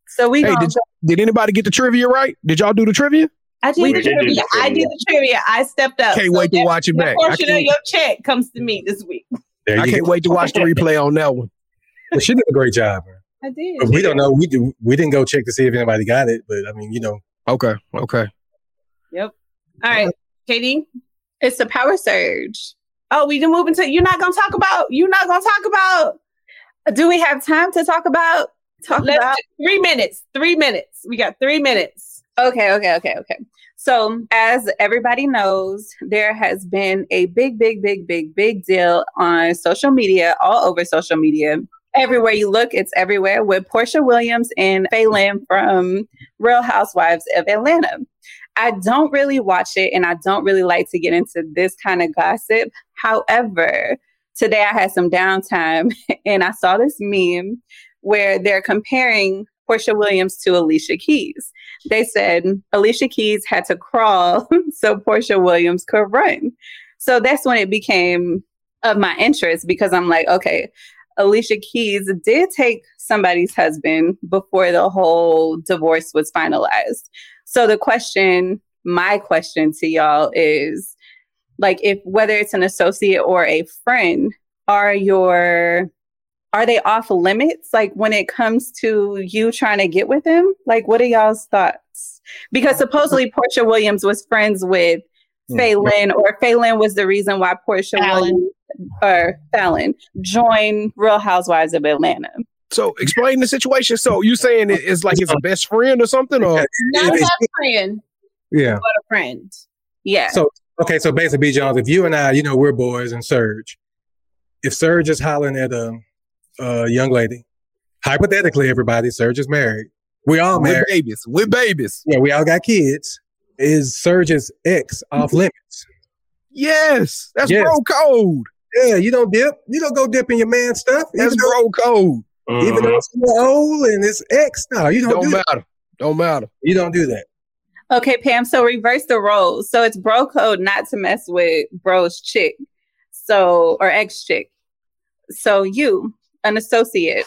So we Hey, did, did anybody get the trivia right? Did y'all do the trivia? I did We the did do trivia. the I did trivia. the trivia. I stepped up. Can't So wait to that- watch it back. I portion of can't, your check comes to me this week. There I can't go. wait to watch the replay on that one. But she did a great job. Man. I did. But we don't know. We do, we didn't go check to see if anybody got it. But I mean, you know, Okay, okay. Yep. All right. Katie. it's the power surge. Oh, we didn't move into you're not gonna talk about you're not gonna talk about Do we have time to talk about talk let's about three minutes. Three minutes. We got three minutes. Okay, okay, okay, okay. So, as everybody knows, there has been a big, big, big, big, big deal on social media, all over social media. Everywhere you look, it's everywhere with Porsha Williams and Falynn from Real Housewives of Atlanta. I don't really watch it and I don't really like to get into this kind of gossip. However, today I had some downtime and I saw this meme where they're comparing Porsha Williams to Alicia Keys. They said Alicia Keys had to crawl so Porsha Williams could run. So that's when it became of my interest because I'm like, okay, Alicia Keys did take somebody's husband before the whole divorce was finalized. So the question, my question to y'all is like if whether it's an associate or a friend, are your are they off limits like when it comes to you trying to get with him? Like what are y'all's thoughts? Because supposedly Porsha Williams was friends with hmm. Falynn, or Falynn was the reason why Porsha Falynn. Williams or Falynn joined Real Housewives of Atlanta. So explain the situation. So you saying it is like it's a best friend or something, or not a best friend, yeah, but a friend. Yeah. So okay, so basically, B. Jones, if you and I, you know, we're boys and Serge, if Serge is hollering at a, a young lady, hypothetically, everybody, Serge is married. We all married. We're babies. We're babies. Yeah, we all got kids. Is Serge's ex off limits? Yes, that's yes. bro code. Yeah, you don't dip. You don't go dip in your man stuff. That's bro code. Mm-hmm. Even though it's old and it's ex, now, you don't, don't do matter. That. Don't matter. You don't do that. Okay, Pam. So reverse the roles. So it's bro code not to mess with bro's chick. So or ex chick. So you, an associate,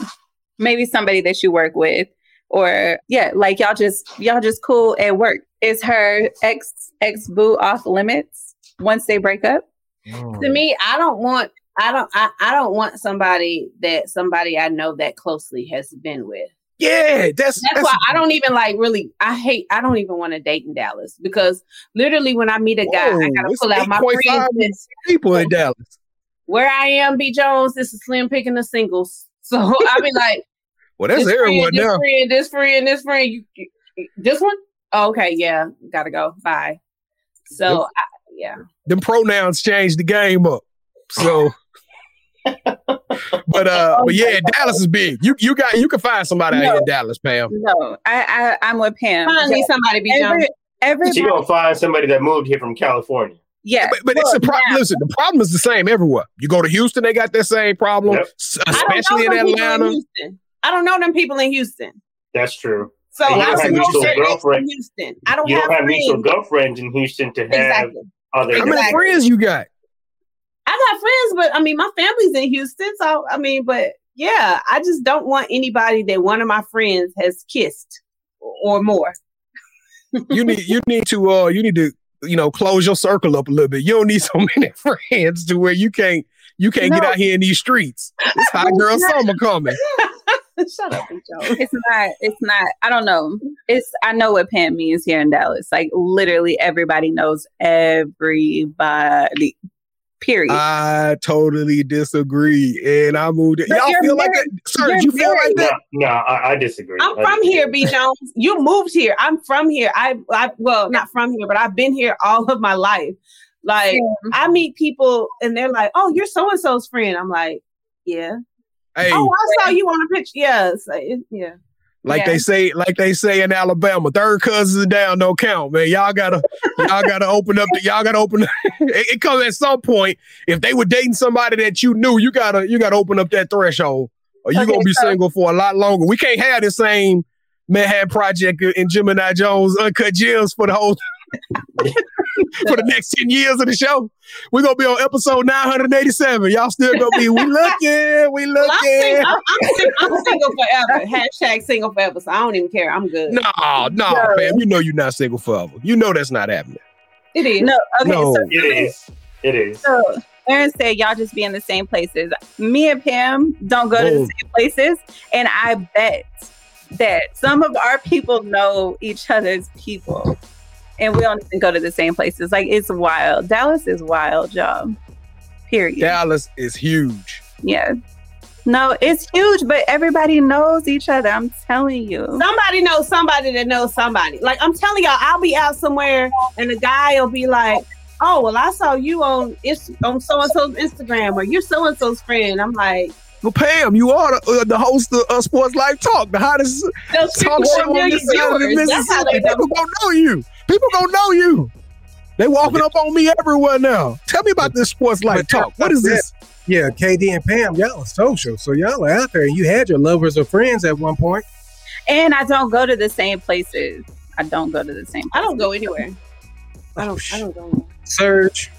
maybe somebody that you work with, or yeah, like y'all just y'all just cool at work. Is her ex ex boo off limits once they break up? Mm. To me, I don't want I don't I, I don't want somebody that somebody I know that closely has been with. Yeah, that's that's, that's why I don't even like really. I hate. I don't even want to date in Dallas because literally when I meet a guy, Whoa, I gotta pull out my friends. People in Dallas. Where I am, B Jones. This is slim picking the singles. So I be like, well, that's everyone friend, now. This friend, this friend, this friend. You, you this one? Oh, okay, yeah, gotta go. Bye. So I, yeah, them pronouns change the game up. So. but uh, but yeah, Dallas is big. You you got you can find somebody no, out here in Dallas, Pam. No, I, I am with Pam. Find me somebody be every, everybody. She gonna find somebody that moved here from California. Yeah, but, but it's a problem. Listen, the problem is the same everywhere. You go to Houston, they got that same problem, yep. especially in Atlanta. In I don't know them people in Houston. That's true. So I don't have mutual girlfriends in Houston. I don't you have, don't have mutual girlfriends in Houston to have exactly. other. How many friends you got? I got friends, but I mean, my family's in Houston, so I mean, but yeah, I just don't want anybody that one of my friends has kissed or more. you need you need to uh you need to you know close your circle up a little bit. You don't need so many friends to where you can't you can't no. get out here in these streets. It's hot girl summer coming. Shut up, Joe. It's not. It's not. I don't know. It's. I know what Pam means here in Dallas. Like literally, everybody knows everybody. Period. I totally disagree, and I moved. It. Y'all feel married. like that, sir? You feel like that? No, no I, I, disagree. I'm I from disagree. here, B Jones. You moved here. I'm from here. I, I, well, not from here, but I've been here all of my life. Like yeah. I meet people, and they're like, "Oh, you're so and so's friend." I'm like, "Yeah." Hey. Oh, I saw you on a picture. Yes, yeah. Like yeah. They say, like they say in Alabama, third cousins down don't count, man. Y'all gotta, y'all gotta open up. The, y'all gotta open. it, it comes at some point. If they were dating somebody that you knew, you gotta, you gotta open up that threshold, or you okay, gonna be so, single for a lot longer. We can't have the same Manhattan Project and Gemini Jones uncut gems for the whole for the next 10 years of the show. We're gonna be on episode 987. Y'all still gonna be we looking, we looking. I'm, I'm, I'm, single forever. Hashtag single forever. So I don't even care. I'm good. No, no, no. man. You know you're not single forever. You know that's not happening. It is. No, okay. No. So, it is. It is. So Aaron said y'all just be in the same places. Me and Pam don't go Whoa. to the same places. And I bet that some of our people know each other's people and we don't even go to the same places. Like it's wild. Dallas is wild, y'all. Period. Dallas is huge. Yeah. No, it's huge, but everybody knows each other. I'm telling you. Somebody knows somebody that knows somebody. Like I'm telling y'all, I'll be out somewhere and the guy will be like, "Oh, well, I saw you on it's on so and so's Instagram, or you're so and so's friend." I'm like, Well, Pam, you are the, uh, the host of uh, Sports Life Talk, the hottest "Those talk show on this side of the viewers." That's how Mississippi. People gonna know you. People gonna know you. They walking up on me everywhere now. Tell me about this Sports Life Talk. What is this? Yeah, KD and Pam, y'all are social. So y'all are out there and you had your lovers or friends at one point. And I don't go to the same places. I don't go to the same. I don't go anywhere. Oh, I don't. I don't go. Surge.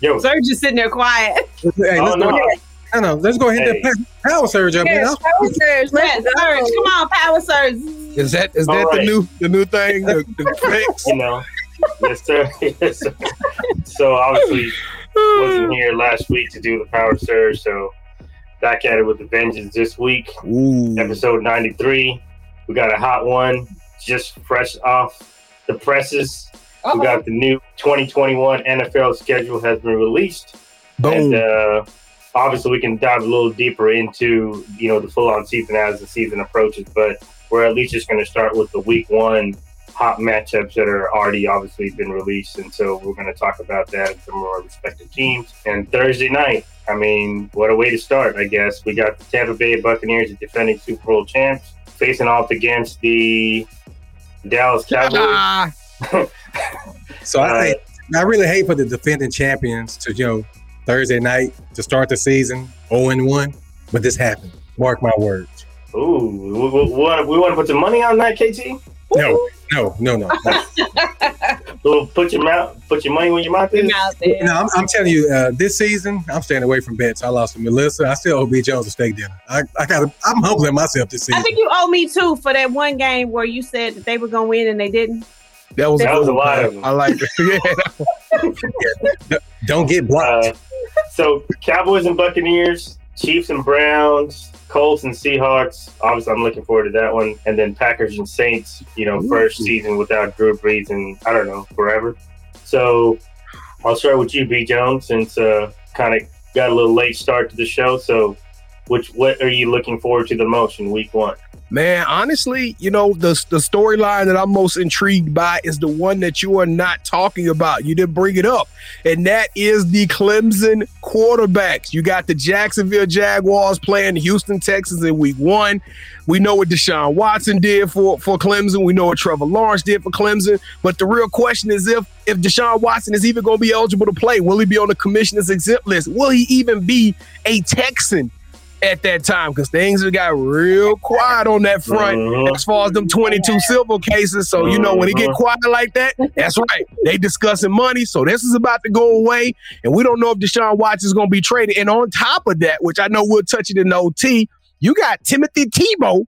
Yo, Serge just sitting there quiet. Hey, let's oh, go no. ahead. I know. Let's go ahead Hey. and power surge up, man. Yes, power surge. Let's go. Serge, come on, power Serge. Is that is that All the new the new thing? The, the flex? you know, yes, sir. yes, sir. So obviously wasn't here last week to do the power surge, so back at it with the vengeance this week. Ooh. Episode ninety three. We got a hot one, just fresh off the presses. We got the new 2021 NFL schedule has been released. Boom. And uh, obviously, we can dive a little deeper into you know the full-on season as the season approaches. But we're at least just going to start with the week one hot matchups that are already obviously been released, and so we're going to talk about that from our respective teams. And Thursday night, I mean, what a way to start! I guess we got the Tampa Bay Buccaneers, the defending Super Bowl champs, facing off against the Dallas Cowboys. So I Uh, think I really hate for the defending champions to, you know, Thursday night to start the season 0 and 1, but this happened. Mark my words. Ooh, we, we, we want we want to put some money on that, KT. No, no, no, no. no. Well, put your mouth, put your money where your mouth is. No, I'm, I'm telling you, uh, this season, I'm staying away from bets. I lost to Melissa. I still owe B. Jones a steak dinner. I, I got. I'm humbling myself this season. I think you owe me too for that one game where you said that they were gonna win and they didn't. that was, That was a lot of them. I like it. Yeah. Don't get blocked. Uh, so Cowboys and Buccaneers, Chiefs and Browns, Colts and Seahawks. Obviously, I'm looking forward to that one. And then Packers and Saints. You know, first season without Drew Brees and I don't know forever. So I'll start with you, B Jones, since uh, kind of got a little late start to the show. So, which what are you looking forward to the most in Week One? Man, honestly, you know, the the storyline that I'm most intrigued by is the one that you are not talking about. You didn't bring it up. And that is the Clemson quarterbacks. You got the Jacksonville Jaguars playing the Houston Texans in week one. We know what Deshaun Watson did for, for Clemson. We know what Trevor Lawrence did for Clemson. But the real question is if if Deshaun Watson is even going to be eligible to play, will he be on the commissioner's exempt list? Will he even be a Texan at that time? Because things have got real quiet on that front Mhm. as far as them 22 civil cases. So, you know, when it get Mhm. quiet like that, that's right. They discussing money. So this is about to go away. And we don't know if Deshaun Watson is going to be traded. And on top of that, which I know we'll touch it in the OT, you got Timothy Tebow,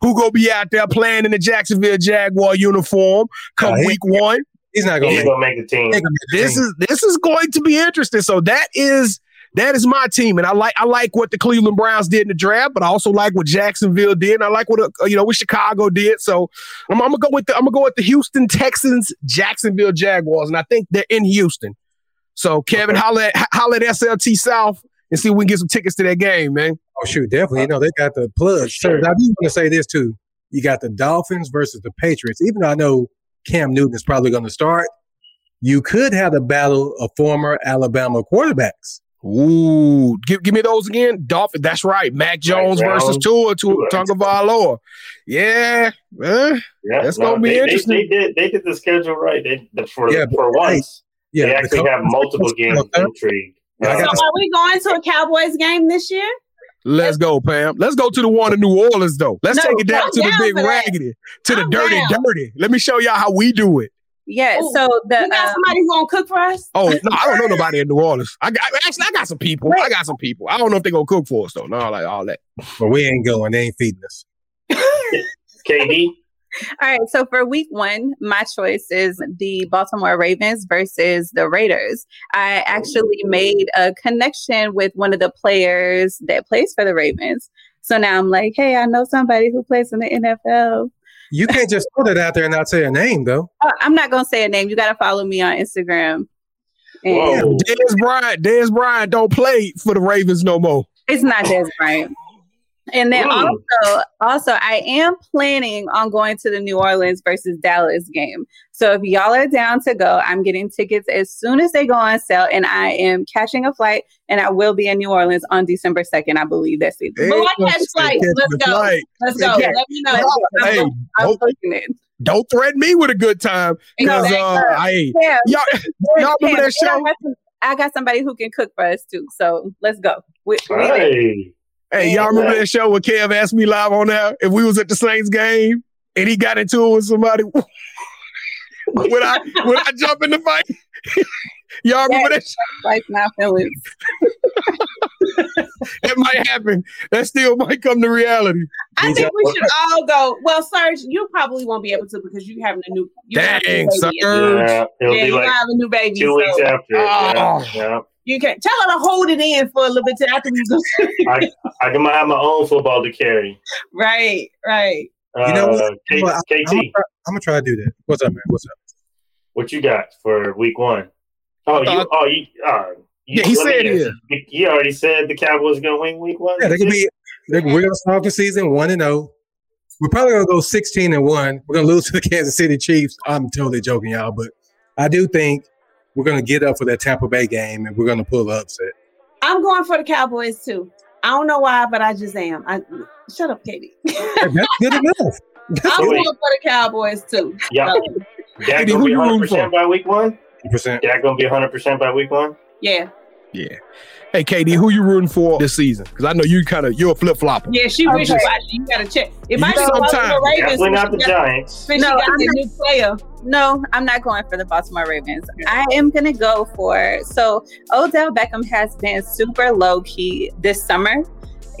who going to be out there playing in the Jacksonville Jaguar uniform come Uh, week one. He's not gonna make. make the team. This is this is going to be interesting. So that is that is my team, and I like I like what the Cleveland Browns did in the draft, but I also like what Jacksonville did. And I like what uh, you know what Chicago did. So I'm, I'm gonna go with the I'm gonna go with the Houston Texans, Jacksonville Jaguars, and I think they're in Houston. So Kevin, holla at holla at SLT South and see if we can get some tickets to that game, man. Oh shoot, definitely. You know they got the plug. Sir, I do want to say this too. You got the Dolphins versus the Patriots. Even though I know Cam Newton is probably going to start, you could have a battle of former Alabama quarterbacks. Ooh, give, give me those again. Dolphin, that's right. Mac Jones Brown, versus Tua, Tua Tua. Tagovailoa. Yeah, eh, Yeah, That's gonna be they, interesting. They, they did they did the schedule right. They, the, for Yeah, but for once, Yeah, they the actually co- have multiple games intrigue. Yeah, I So are we going to a Cowboys game this year? Let's go, Pam. Let's go to the one in New Orleans, though. Let's No, take it down I'm to the big raggedy, to the I'm dirty, down. dirty. Let me show y'all how we do it. Yeah. Ooh, So the You got um, somebody who's gonna cook for us? Oh no, I don't know nobody in New Orleans. I got actually I got some people. I got some people. I don't know if they gonna cook for us though. No, like all that. but we ain't going. They ain't feeding us. KD, All right, so for week one, my choice is the Baltimore Ravens versus the Raiders. I actually made a connection with one of the players that plays for the Ravens. So now I'm like, hey, I know somebody who plays in the NFL. You can't just put it out there and not say a name though. Oh, I'm not going to say a name. You got to follow me on Instagram. And Whoa. Dez Bryant, Dez Bryant don't play for the Ravens no more. It's not Dez Bryant. And then Mm. also, also, I am planning on going to the New Orleans versus Dallas game. So if y'all are down to go, I'm getting tickets as soon as they go on sale, and I am catching a flight, and I will be in New Orleans on December second. I believe that's it. But I catch flights. Let's go. Like, Let's go. Yeah. Let me know. hey, I'm don't, booking it. don't threaten me with a good time because No, uh, I Yeah, y'all, y'all remember that Yeah, I show? got I got somebody who can cook for us too. So let's go. We, we. Hey, Hey, y'all remember that show where Kev asked me live on there if we was at the Saints game and he got into it with somebody? would I would I jump in the fight? y'all remember that? Show? like not feelings. That might happen. That still might come to reality. I think we should all go. Well, Serge, you probably won't be able to because you having a new. You have a new Dang, baby. Serge. yeah, it'll Yeah, be you like have a new baby. two weeks after. Oh. Yeah, yeah. You can't tell her to hold it in for a little bit till after we go. I I can have my own football to carry. right, right. Uh, You know what? K- You? I- KT, I'm gonna, try, I'm gonna try to do that. What's up, man? What's up? what you got for week one? Oh, you, oh, you, uh, you yeah, he let me said it. You- You already said the Cowboys going to win week one. Yeah, they could be. They, we're gonna start the season one and zero. We're probably gonna go sixteen and one. We're gonna lose to the Kansas City Chiefs. I'm totally joking, y'all, but I do think we're gonna get up for that Tampa Bay game and we're gonna pull the upset. I'm going for the Cowboys too. I don't know why, but I just am. I shut up, Katie. That's good enough. That's I'm going for the Cowboys too. Yeah, So, Dak Who going to be you rooting 100 for? percent by week one. percent. Dak going to be 100 percent by week one. yeah, Yeah. Hey, Katie, who you rooting for this season? Because I know you kind of you're a flip flopper. yeah. She Okay. wishy washy. You gotta check. It You might be the. Baltimore Ravens. Definitely not the since she got- Giants. No, got I'm the new player. No, I'm not going for the Baltimore Ravens. I am going to go for so Odell Beckham has been super low key this summer.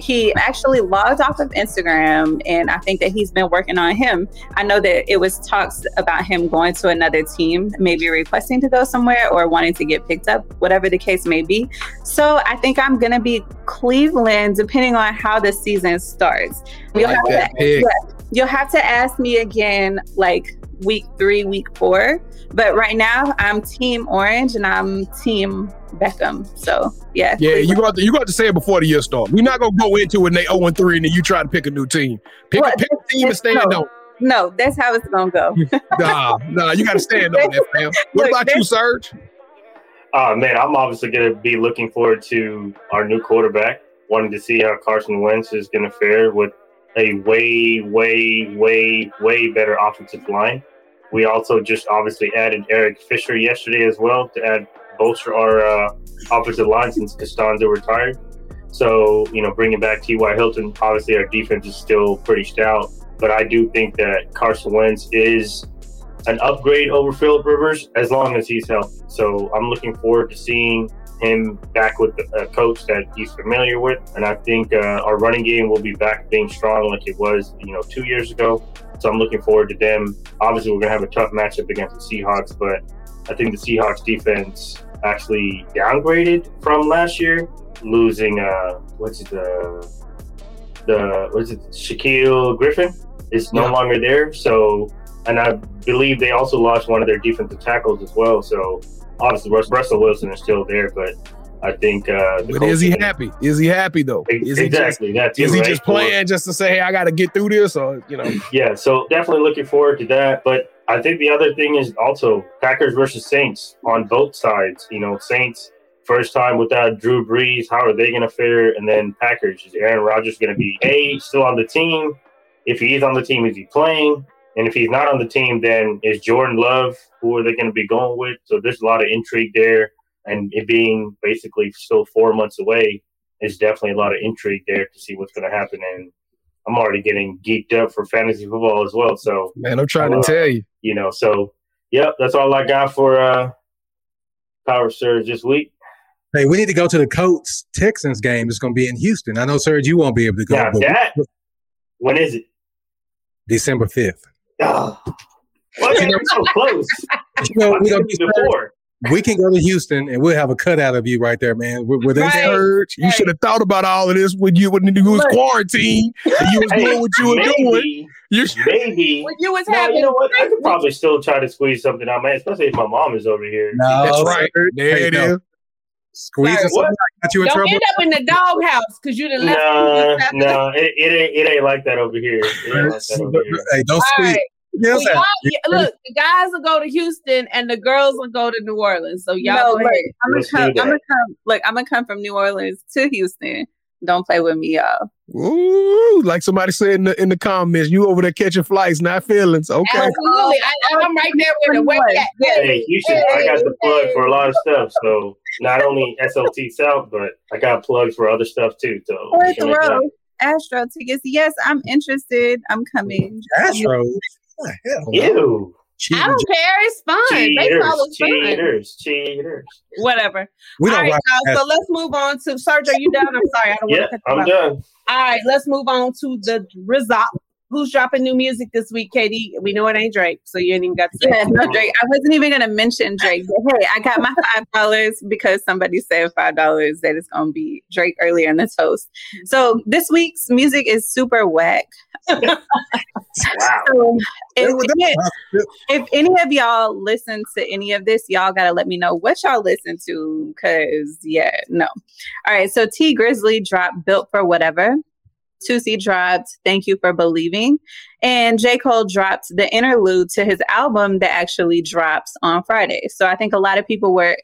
He actually logged off of Instagram, and I think that he's been working on him. I know that it was talks about him going to another team, maybe requesting to go somewhere or wanting to get picked up, whatever the case may be. So I think I'm going to be Cleveland, depending on how the season starts. You'll Like have to-. You'll have to ask me again, like week three, week four. But right now, I'm Team Orange and I'm Team Beckham. So yeah, Yeah, you got to you got to say it before the year starts. We're not gonna go into it and they 0 and 3 and then you try to pick a new team. Pick, Well, a, pick a team and stand no. on. no, that's how it's gonna go. Nah, nah, you got to stand on that, fam. What Look, about you, Serge? Oh man, I'm obviously going to be looking forward to our new quarterback. Wanting to see how Carson Wentz is going to fare with a way, way, way, way better offensive line. We also just obviously added Eric Fisher yesterday as well to add bolster our uh, offensive line since Castonzo retired. So you know, bringing back T.Y. Hilton, obviously our defense is still pretty stout, but I do think that Carson Wentz is an upgrade over Philip Rivers as long as he's healthy. So I'm looking forward to seeing him back with a coach that he's familiar with, and I think uh, our running game will be back being strong like it was, you know, two years ago. So I'm looking forward to them. Obviously, we're gonna have a tough matchup against the Seahawks, but I think the Seahawks defense actually downgraded from last year, losing uh, what's it the the what's it Shaquill Griffin is no Yeah. longer there. So and I believe they also lost one of their defensive tackles as well. So obviously Russell Wilson is still there, but I think uh, But is he happy? Is he happy though? Is he just exactly too, is he right? just playing just to say, hey, I got to get through this, or you know? Yeah, so definitely looking forward to that. But I think the other thing is also Packers versus Saints on both sides. You know, Saints first time without Drew Brees. How are they going to fare? And then Packers is Aaron Rodgers going to be a still on the team? If he is on the team, is he playing? And if he's not on the team, then is Jordan Love? Who are they going to be going with? So there's a lot of intrigue there, and it being basically still four months away is definitely a lot of intrigue there to see what's going to happen. And I'm already getting geeked up for fantasy football as well. So, Man, I'm trying Uh, to tell you. you know, so yep, that's all I got for uh Power Surge this week. Hey, we need to go to the Colts Texans game. It's going to be in Houston. I know, Serge, you won't be able to go. Now that when is it? December fifth. Oh, you so close? You know, we, it's be before. We can go to Houston and we'll have a cutout of you right there, man. With, with Right. Serge, you Right. should have thought about all of this when you when you was quarantined you was Hey, doing what you were doing. maybe, You should, maybe. When you was No, having you know what? I could probably still try to squeeze something out, man. Especially if my mom is over here. No, that's right. There Hey, it no. is. Squeeze Sorry, something. Got you in Don't trouble. end up in the doghouse because you done left. No, after- no, it, it ain't it ain't like that over here. It ain't like that over here. Hey, don't All squeeze. right. Yes, Well, look, the guys will go to Houston and the girls will go to New Orleans. So y'all, no, go look, ahead. I'm gonna come. I'm gonna come. Look, I'm gonna come from New Orleans to Houston. Don't play with me, y'all. Ooh, like somebody said in the in the comments, you over there catching flights, not feelings. Okay. absolutely. I, I'm right there with the way. Hey, you should. I got the plug for a lot of stuff. So not only SLT South, but I got plugs for other stuff too. So you Fourth can let me know. row, Astro tickets. Yes, I'm interested. I'm coming. Astros. What the hell? Ew. I don't care. It's fun. Baseball Cheaters, is fun. cheaters, cheaters. Whatever. We All don't right, y'all, so let's move on to Serge. Are you done? I'm sorry. I don't want Yeah, to cut you I'm off. done. All right, let's move on to the result. Who's dropping new music this week, Katie? We know it ain't Drake, so you ain't even got to say. Yeah, no Drake. I wasn't even gonna mention Drake, but hey, I got my five dollars because somebody said five dollars that it's gonna be Drake earlier in the toast. So this week's music is super whack. Wow. So if, Well, if any of y'all listen to any of this, y'all gotta let me know what y'all listen to. Cause yeah, no. All right. So Tee Grizzley dropped Built for Whatever. Toosii dropped Thank You for Believing. And J. Cole dropped the interlude to his album that actually drops on Friday. So I think a lot of people were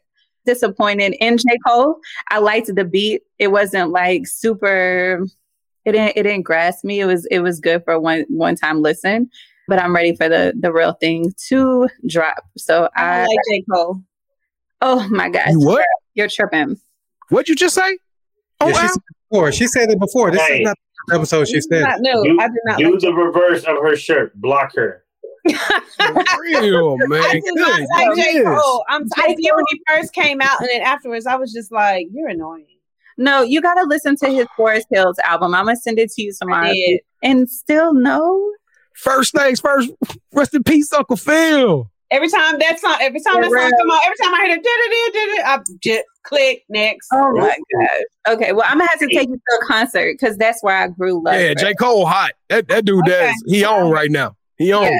disappointed in J. Cole. I liked the beat. It wasn't like super it didn't it didn't grasp me. It was it was good for one one time listen. But I'm ready for the the real thing to drop. So I I like J. Cole. oh my gosh. You what? You're tripping. What'd you just say? Oh, Yeah, she said it before. She said it before. This Hey. is not the episode she said. No, Do, I did not do like the reverse of her shirt. Block her. real, man. I do not Good like J. goodness. Cole. I'm, I did when he first came out, and then afterwards, I was just like, "You're annoying." No, you gotta listen to his Forest Hills album. I'm gonna send it to you tomorrow. And still no. First things first. Rest in peace, Uncle Phil. Every time that song, every time that song come on, every time I hear it, did it, did it, I just click next. Oh my gosh. Okay, well I'm gonna have to take you to a concert because that's where I grew love. Yeah, J. Cole hot. That that dude Okay. does. He on right now. He on. Yeah.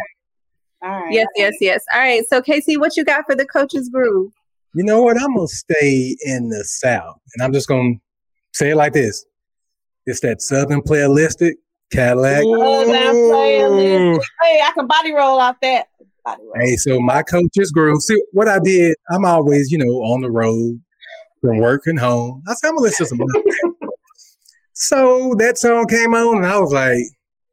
All right. Yes, yes, yes. All right. So Casey, what you got for the coach's groove? You know what? I'm gonna stay in the South, and I'm just gonna say it like this: It's that Southern playalistic Cadillac. That playlist. Hey, I can body roll off that. Body roll. Hey, so my coach's groove. See what I did? I'm always, you know, on the road from work and home. I said I'm gonna listen to some. so that song came on, and I was like,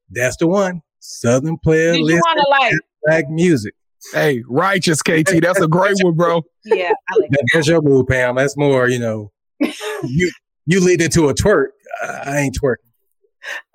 "That's the one." Southern player you playlist like? Cadillac music. Hey, righteous KT. That's a great one, bro. Yeah, I like. That- That's your move, Pam. That's more, you know. you you lead into a twerk. I ain't twerking.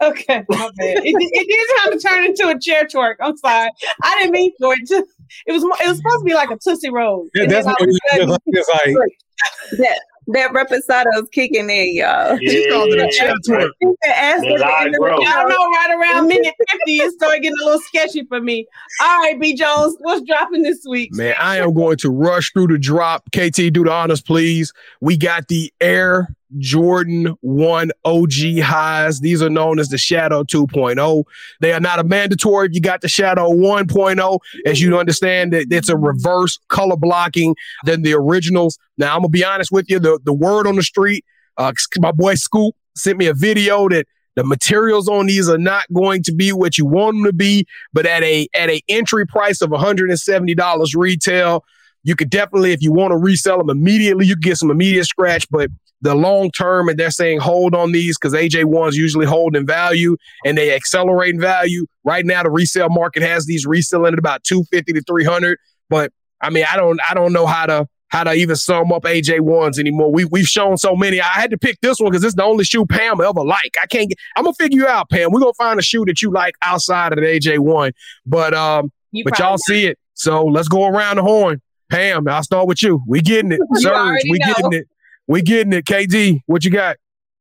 Okay. It, it did kind of turn into a chair twerk. I'm sorry. I didn't mean for it to. It was it was supposed to be like a tootsie roll. Yeah, that's what all of a it was. sudden- It's like That that reposado's kicking in, y'all. He called it a chair twerk. You can ask The her live in the road. I don't know. Right around minute fifty, it started getting a little sketchy for me. All right, B Jones, what's dropping this week? Man, I am going to rush through the drop. KT, do the honors, please. We got the Air Jordan 1 OG highs. These are known as the Shadow 2.0. They are not a mandatory. You got the Shadow 1.0. As you understand, that it's a reverse color blocking than the originals. Now, I'm going to be honest with you. The, the word on the street, uh, my boy Scoop sent me a video that the materials on these are not going to be what you want them to be, but at a at a entry price of $170 retail, you could definitely, if you want to resell them immediately, you can get some immediate scratch. But the long term, and they're saying hold on these because AJ ones usually hold in value and they accelerate in value. Right now, the resale market has these reselling at about 250 to 300. But I mean, I don't I don't know how to how to even sum up AJ ones anymore. We we've shown so many. I had to pick this one because it's the only shoe Pam ever like. I can't. Get, I'm gonna figure you out, Pam. We're gonna find a shoe that you like outside of the AJ one. But um, You but y'all see it. So let's go around the horn. Pam, I'll start with you. We getting it. Surge, already we know. getting it. We getting it. KD, what you got?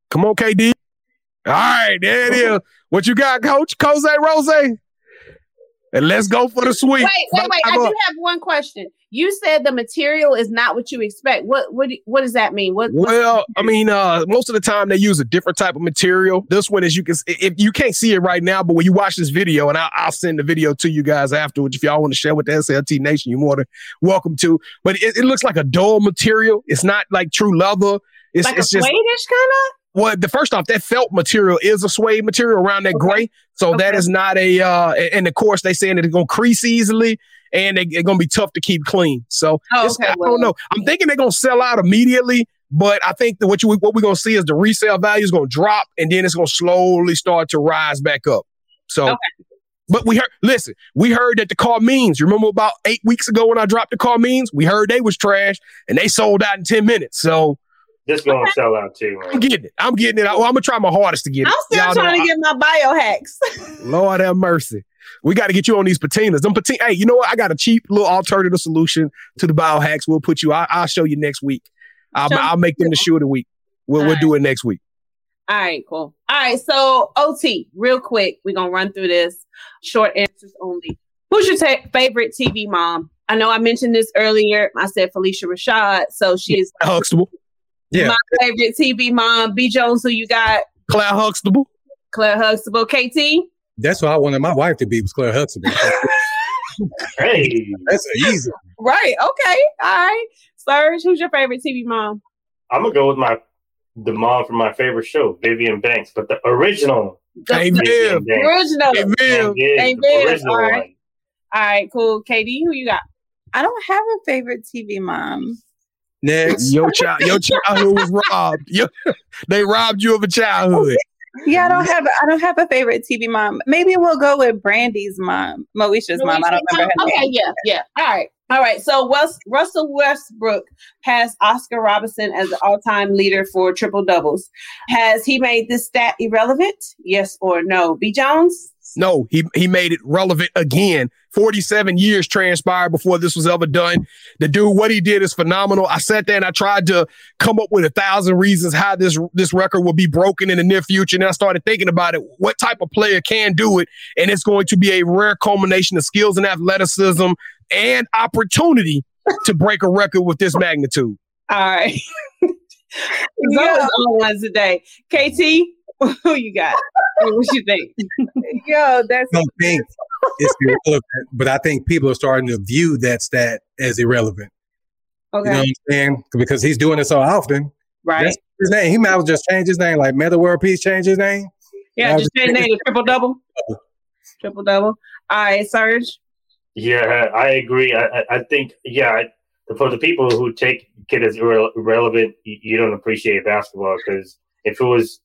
Come on, KD. All right, there it is. What you got, Coach? Jose Rose. And let's go for the sweep. Wait, wait, wait. I do have one question. You said the material is not what you expect. What what what does that mean? What Well, I mean, uh, most of the time they use a different type of material. This one is you can if you can't see it right now, but when you watch this video, and I'll, I'll send the video to you guys afterwards if y'all want to share with the SLT Nation, you're more than welcome to. But it, it looks like a dull material. It's not like true leather. It's, like it's a just kind of? Well, the first off, that felt material is a suede material around that gray. So that Okay. is not a uh and of course they saying that it's gonna crease easily and they, it's gonna be tough to keep clean. So Oh, okay, I don't know. I'm thinking they're gonna sell out immediately, but I think that what you what we're gonna see is the resale value is gonna drop and then it's gonna slowly start to rise back up. So Okay. but we heard listen, we heard that the Carmines. Remember about eight weeks ago when I dropped the Carmines? We heard they was trash and they sold out in 10 minutes. So This gonna sell out too, I'm getting it. I'm getting it. Well, I'm gonna try my hardest to get it. I'm still Y'all trying to I- get my biohacks. Lord have mercy. We got to get you on these patinas. Them patina. Hey, you know what? I got a cheap little alternative solution to the biohacks. We'll put you. I, I'll show you next week. I'll, I'll make them the shoe of the week. We'll, we'll Alright. do it next week. All right, cool. All right, so OT, real quick, we're gonna run through this. Short answers only. Who's your ta- favorite TV mom? I know I mentioned this earlier. I said Phylicia Rashad, so she's Huxtable, Yeah. my favorite TV mom. B Jones, who you got? Claire Huxtable. Claire Huxtable, KT. That's what I wanted my wife to be was Claire Huxtable. Hey, That's easy. Right. Okay. All right. Serge, who's your favorite TV mom? I'm gonna go with my the mom from my favorite show, Vivian Banks, but the original Hey, The- Viv. Vivian original. Hey, Viv. Yeah, Hey, the original all right. one. All right, cool. KD, who you got? I don't have a favorite TV mom. Next. Your child, your childhood was robbed. Your- they robbed you of a childhood. Yeah, I don't have I don't have a favorite TV mom. Maybe we'll go with Brandy's mom, Moesha's mom. I don't remember her Okay, name. yeah, yeah. All right. All right. So Wes- Russell Westbrook passed Oscar Robinson as the all-time leader for triple doubles. Has he made this stat irrelevant? Yes or no? B Jones? No, he he made it relevant again. 47 years transpired before this was ever done. The dude, what he did is phenomenal. I sat there and I tried to come up with a thousand reasons how this this record will be broken in the near future. And I started thinking about it. What type of player can do it? And it's going to be a rare culmination of skills and athleticism and opportunity to break a record with this magnitude. All right. Those all ones today. KT, who you got? What you think? Yo, that's I don't think it's irrelevant, but I think people are starting to view that stat as irrelevant. Okay. You know what I'm saying? Because he's doing it so often. right. That's his name. He might as well just change his name. Like Meta World Peace change his name. Yeah, Yeah, just change the name to triple double. Triple double. All right, Serge. Yeah, I agree. I, I, I think, yeah, I, for the people who take kid as irre- irrelevant, you, you don't appreciate basketball because if it was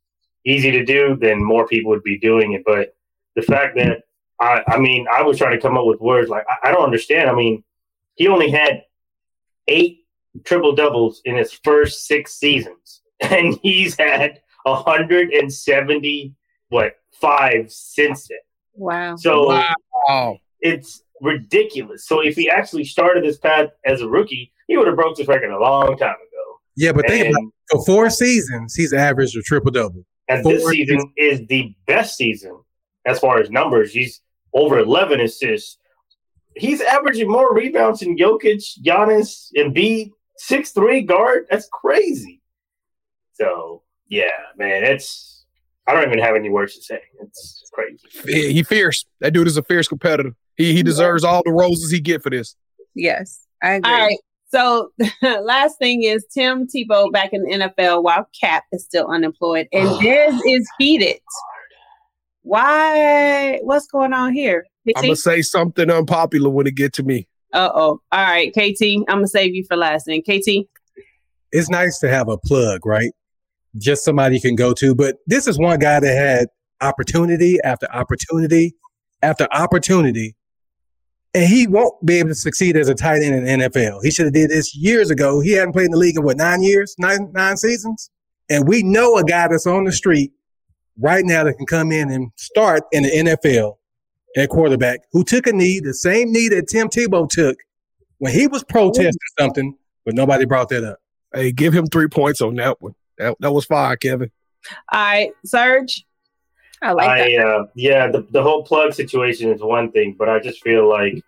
easy to do, then more people would be doing it. But the fact that, I, I mean, I was trying to come up with words like, I, I don't understand. I mean, he only had eight triple doubles in his first six seasons, and he's had 170, what, five since then. wow. So, Wow. it's ridiculous. So if he actually started this path as a rookie, he would have broke this record a long time ago. Yeah, but think about it. For four seasons, he's averaged a triple double. And this four season is the best season as far as numbers. He's over 11 assists. He's averaging more rebounds than Jokic, Giannis, and B six three guard. That's crazy. So yeah, man, it's I don't even have any words to say. It's crazy. Yeah, he fierce. That dude is a fierce competitor. He he deserves all the roses he get for this. Yes, I agree. All right. So last thing is Tim Tebow back in the NFL while Kap is still unemployed and Dez is heated. Why? What's going on here? I'm gonna say something unpopular when it get to me. Uh oh. All right, KT. I'm gonna save you for last thing. KT. It's nice to have a plug, right? Just somebody you can go to. But this is one guy that had opportunity after opportunity after opportunity. And he won't be able to succeed as a tight end in the NFL. He should have did this years ago. He hadn't played in the league in what nine years, nine nine seasons. And we know a guy that's on the street right now that can come in and start in the NFL at quarterback who took a knee, the same knee that Tim Tebow took when he was protesting something, but nobody brought that up. Hey, give him three points on that one. That, that was fire, Kevin. All right, Serge. I like I that. uh, yeah, the the whole plug situation is one thing, but I just feel like,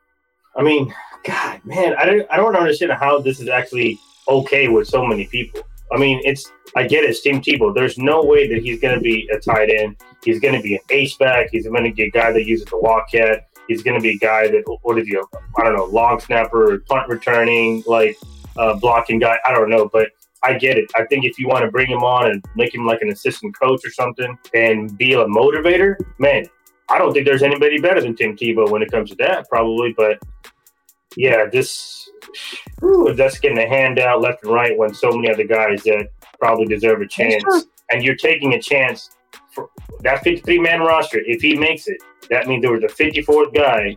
I mean, God, man, I don't I don't understand how this is actually okay with so many people. I mean, it's I get it, Tim Tebow. There's no way that he's going to be a tight end. He's going to be an H back. He's going to be a guy that uses the wildcat. He's going to be a guy that what is he? I don't know, long snapper, punt returning, like uh, blocking guy. I don't know, but I get it. I think if you want to bring him on and make him like an assistant coach or something and be a motivator, man, I don't think there's anybody better than Tim Tebow when it comes to that, probably. But yeah, this whew, that's getting a handout left and right when so many other guys that probably deserve a chance, and you're taking a chance for that 53 man roster. If he makes it, that means there was a 54th guy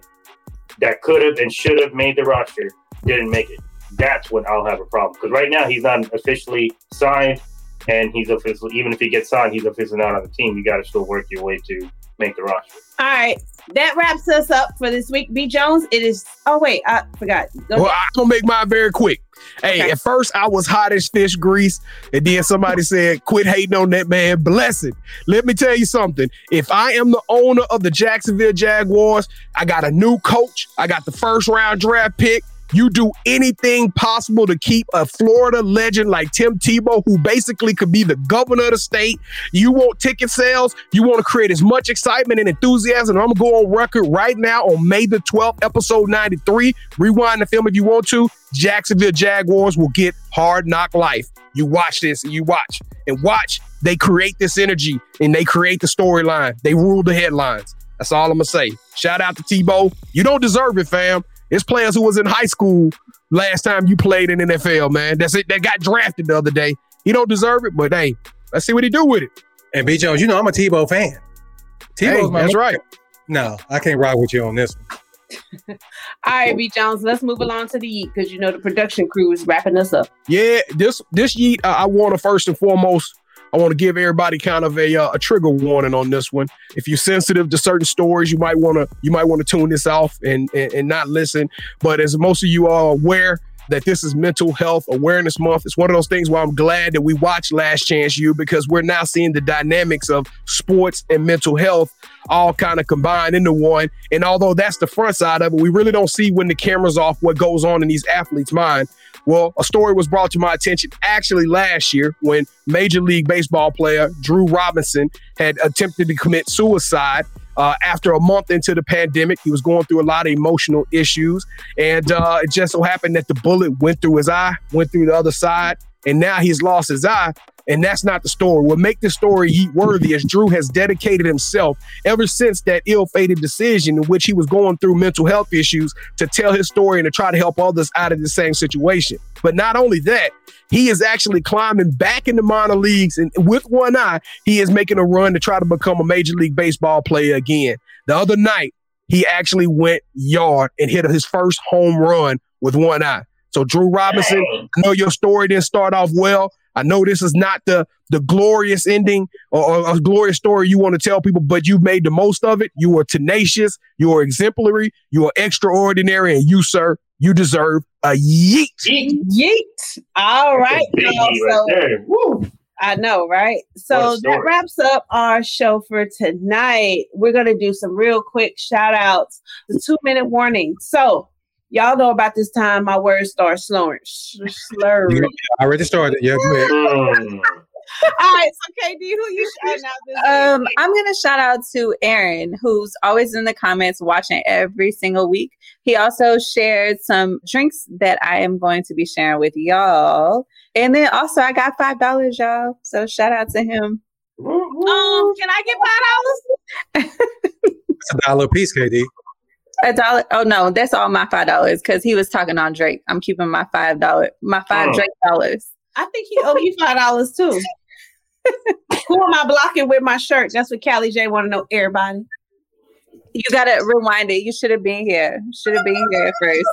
that could have and should have made the roster, didn't make it that's when I'll have a problem. Because right now he's not officially signed, and he's officially even if he gets signed, he's officially not on the team. You got to still work your way to make the roster. All right, that wraps us up for this week. B Jones, it is. Oh wait, I forgot. Go Well, ahead. I'm gonna make mine very quick. Hey, Okay. at first I was hot as fish grease, and then somebody said, "Quit hating on that man." Blessed. Let me tell you something. If I am the owner of the Jacksonville Jaguars, I got a new coach. I got the first round draft pick. You do anything possible to keep a Florida legend like Tim Tebow, who basically could be the governor of the state. You want ticket sales. You want to create as much excitement and enthusiasm. And I'm going to go on record right now on May the 12th, episode 93. Rewind the film if you want to. Jacksonville Jaguars will get hard knock life. You watch this and you watch and watch. They create this energy and they create the storyline. They rule the headlines. That's all I'm going to say. Shout out to Tebow. You don't deserve it, fam. It's players who was in high school last time you played in NFL, man. That's it. That got drafted the other day. He don't deserve it, but hey, let's see what he do with it. And B Jones, you know I'm a Tebow fan. Hey, Tebow's my that's right. No, I can't ride with you on this one. All right, B Jones, let's move along to the Yeet because you know the production crew is wrapping us up. Yeah, this this yeet, I, I want to first and foremost, I want to give everybody kind of a uh, a trigger warning on this one. If you're sensitive to certain stories, you might want to you might want to tune this off and, and and not listen. But as most of you are aware. That this is Mental Health Awareness Month. It's one of those things where I'm glad that we watched Last Chance U because we're now seeing the dynamics of sports and mental health all kind of combined into one. And although that's the front side of it, we really don't see when the camera's off what goes on in these athletes' mind. Well, a story was brought to my attention actually last year when Major League Baseball player Drew Robinson had attempted to commit suicide. Uh, after a month into the pandemic, he was going through a lot of emotional issues. And uh, it just so happened that the bullet went through his eye, went through the other side, and now he's lost his eye. And that's not the story. What make this story heat worthy is Drew has dedicated himself ever since that ill-fated decision in which he was going through mental health issues to tell his story and to try to help others out of the same situation. But not only that, he is actually climbing back in the minor leagues and with one eye, he is making a run to try to become a major league baseball player again. The other night, he actually went yard and hit his first home run with one eye. So Drew Robinson. I know your story didn't start off well. I know this is not the the glorious ending or, or a glorious story you want to tell people, but you've made the most of it. You are tenacious, you are exemplary, you are extraordinary, and you, sir, you deserve a yeet. Yeet. Yeet. All right. Big y'all. right So. Woo. I know, right? So that wraps up our show for tonight. We're going to do some real quick shout outs, the two minute warning. So, y'all know about this time my words start slurring. sh- slurring. I already started. Yeah, go ahead. All right. So, KD, who you shouting out this Um, week? I'm gonna shout out to Aaron, who's always in the comments watching every single week. He also shared some drinks that I am going to be sharing with y'all. And then also I got five dollars, y'all. So shout out to him. Um, can I get five dollars? It's a dollar a piece, KD. A dollar. Oh no, that's all my five dollars because he was talking on Drake. I'm keeping my five dollar, my five Oh. Drake dollars. I think he owe you five dollars too. Who am I blocking with my shirt? That's what Callie J want to know. Everybody. You gotta rewind it. You should have been here. Should have been here first.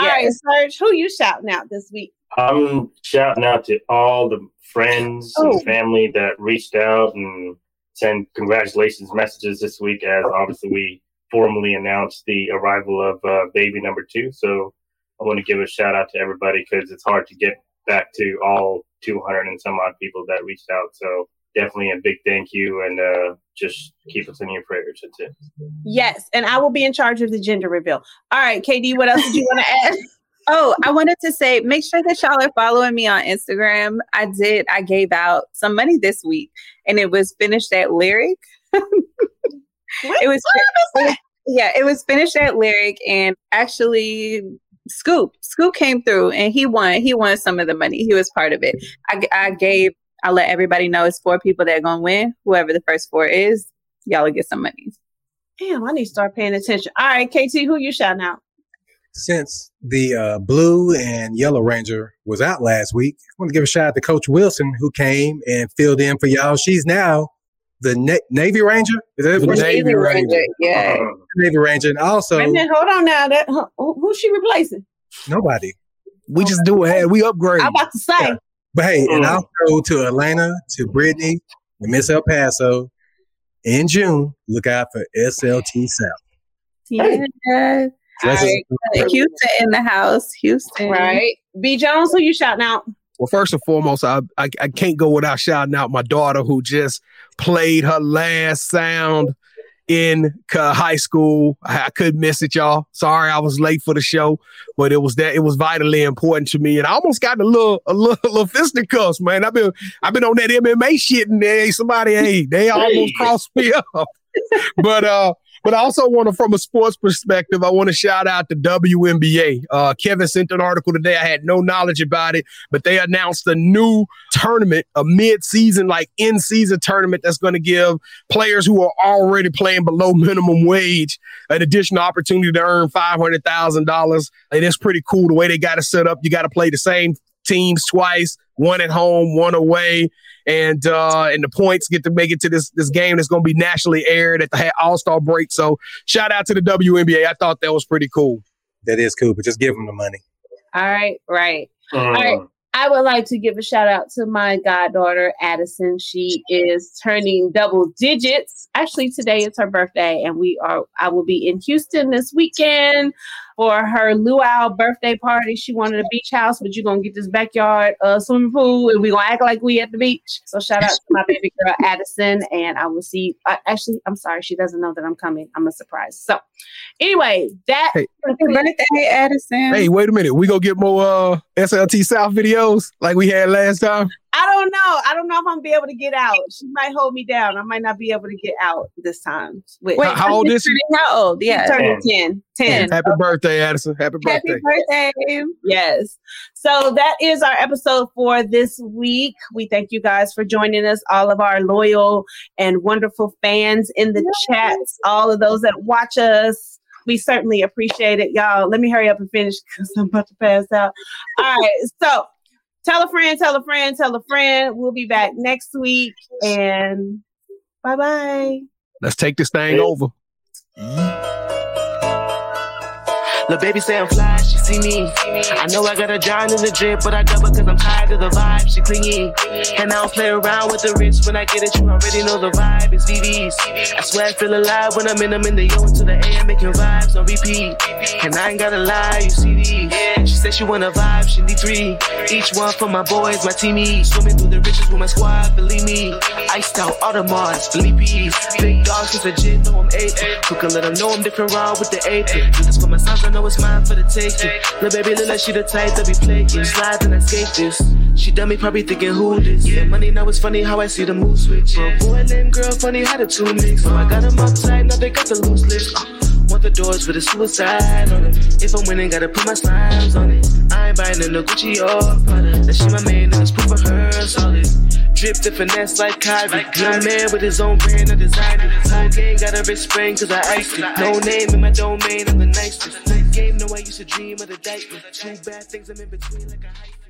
All right, Serge. Who you shouting out this week? I'm shouting out to all the friends Oh. and family that reached out and sent congratulations messages this week as obviously we formally announced the arrival of uh, baby number two. So I want to give a shout out to everybody because it's hard to get back to all 200 and some odd people that reached out. So definitely a big thank you, and uh, just keep us in your prayers. That's it. Yes, and I will be in charge of the gender reveal. All right, KD, what else did you want to add? Oh, I wanted to say, make sure that y'all are following me on Instagram. I did. I gave out some money this week, and it was finished at Lyric. it was, it, yeah, it was finished at Lyric, and actually, Scoop, Scoop came through, and he won. He won some of the money. He was part of it. I, I gave. I let everybody know it's four people that are gonna win. Whoever the first four is, y'all will get some money. Damn, I need to start paying attention. All right, KT, who you shouting out? Since the uh, blue and yellow ranger was out last week, I want to give a shout out to Coach Wilson who came and filled in for y'all. She's now the Na- Navy Ranger. Is that The what Navy Ranger. Yeah. Uh, Navy Ranger? And also Wait a minute, hold on now. That who, who's she replacing? nobody. We just do it. We upgrade. I'm about to say. But hey, and Mm. also to Atlanta, to Brittany, and Miss El Paso. In June, look out for SLT South. Yeah. That's All right. Houston in the house. Houston. Right. B Jones, who you shouting out? Well, first and foremost, I, I I can't go without shouting out my daughter who just played her last sound in high school. I, couldn't miss it, y'all. Sorry, I was late for the show, but it was that it was vitally important to me, and I almost got a little a little, a little fisticuffs, man. I've been I've been on that MMA shit, and they somebody hey they almost crossed me up, but uh. But I also want to, from a sports perspective, I want to shout out the WNBA. Uh, Kevin sent an article today. I had no knowledge about it, but they announced a new tournament, a mid-season, like in-season tournament that's going to give players who are already playing below minimum wage an additional opportunity to earn five hundred thousand dollars. And it's pretty cool the way they got it set up. You got to play the same teams twice, one at home, one away, and uh, and the points get to make it to this this game that's going to be nationally aired at the All Star break. So shout out to the WNBA. I thought that was pretty cool. That is cool, but just give them the money. All right, right. mm, right. I would like to give a shout out to my goddaughter, Addison. She is turning double digits. Actually, today is her birthday, and we are I will be in Houston this weekend for her luau birthday party. She wanted a beach house, but you're gonna get this backyard uh, swimming pool, and we're gonna act like we at the beach. So shout out to my baby girl Addison, and I will see. I, actually, I'm sorry, she doesn't know that I'm coming. I'm a surprise. So, anyway, that Hey. Birthday, Addison. Hey, wait a minute. We gonna get more uh, SLT South videos like we had last time. I don't know. I don't know if I'm gonna be able to get out. She might hold me down. I might not be able to get out this time. Wait, Wait, How- how old is she? turning How old? Yeah. turning 10. 10. Happy oh. birthday, Addison. Happy birthday. Happy birthday. Yes. So that is our episode for this week. We thank you guys for joining us, all of our loyal and wonderful fans in the chats, all of those that watch us. We certainly appreciate it, y'all. Let me hurry up and finish because I'm about to pass out. All right. So tell a friend, tell a friend, tell a friend. We'll be back next week. And bye bye. Let's take this thing over. Lil' baby say I'm fly, she see me. I know I got a John in the drip, but I double cause I'm tired of the vibe. She clingy. And I don't play around with the wrist. When I get it, you already know the vibe. It's VVs. I swear I feel alive when I'm in them in the yo into the AM, making vibes on repeat. And I ain't gotta lie, you see these. Yeah. She said she wanna vibe, she need three. Each one for my boys, my teamies. Swimming through the riches with my squad, believe me. Iced out Audemars, Philippe's. Big dogs, cause legit know I'm eight. Took a little know I'm different raw with the eight. Do this for my sons, I know it's mine for the taking. Little baby look like she the type that be playing. Slide and I skate this. She done me probably thinking who this. Yeah, money now it's funny how I see the mood switch. For a boy named girl, funny how the two mix. So I got them upside, now they got the loose lips. Uh, Want the doors with a suicide on it. If I'm winning, gotta put my slimes on it. I ain't buying in no Gucci or Prada. That shit my main, and it's proof of her solid. Drip the finesse like Kyrie. Young man with his own brand, I designed it. Whole gang got a wrist spring, cause I iced it. No name in my domain, I'm the nicest. Game, no, I used to dream of the diaper. Two bad things, I'm in between like a hyphen.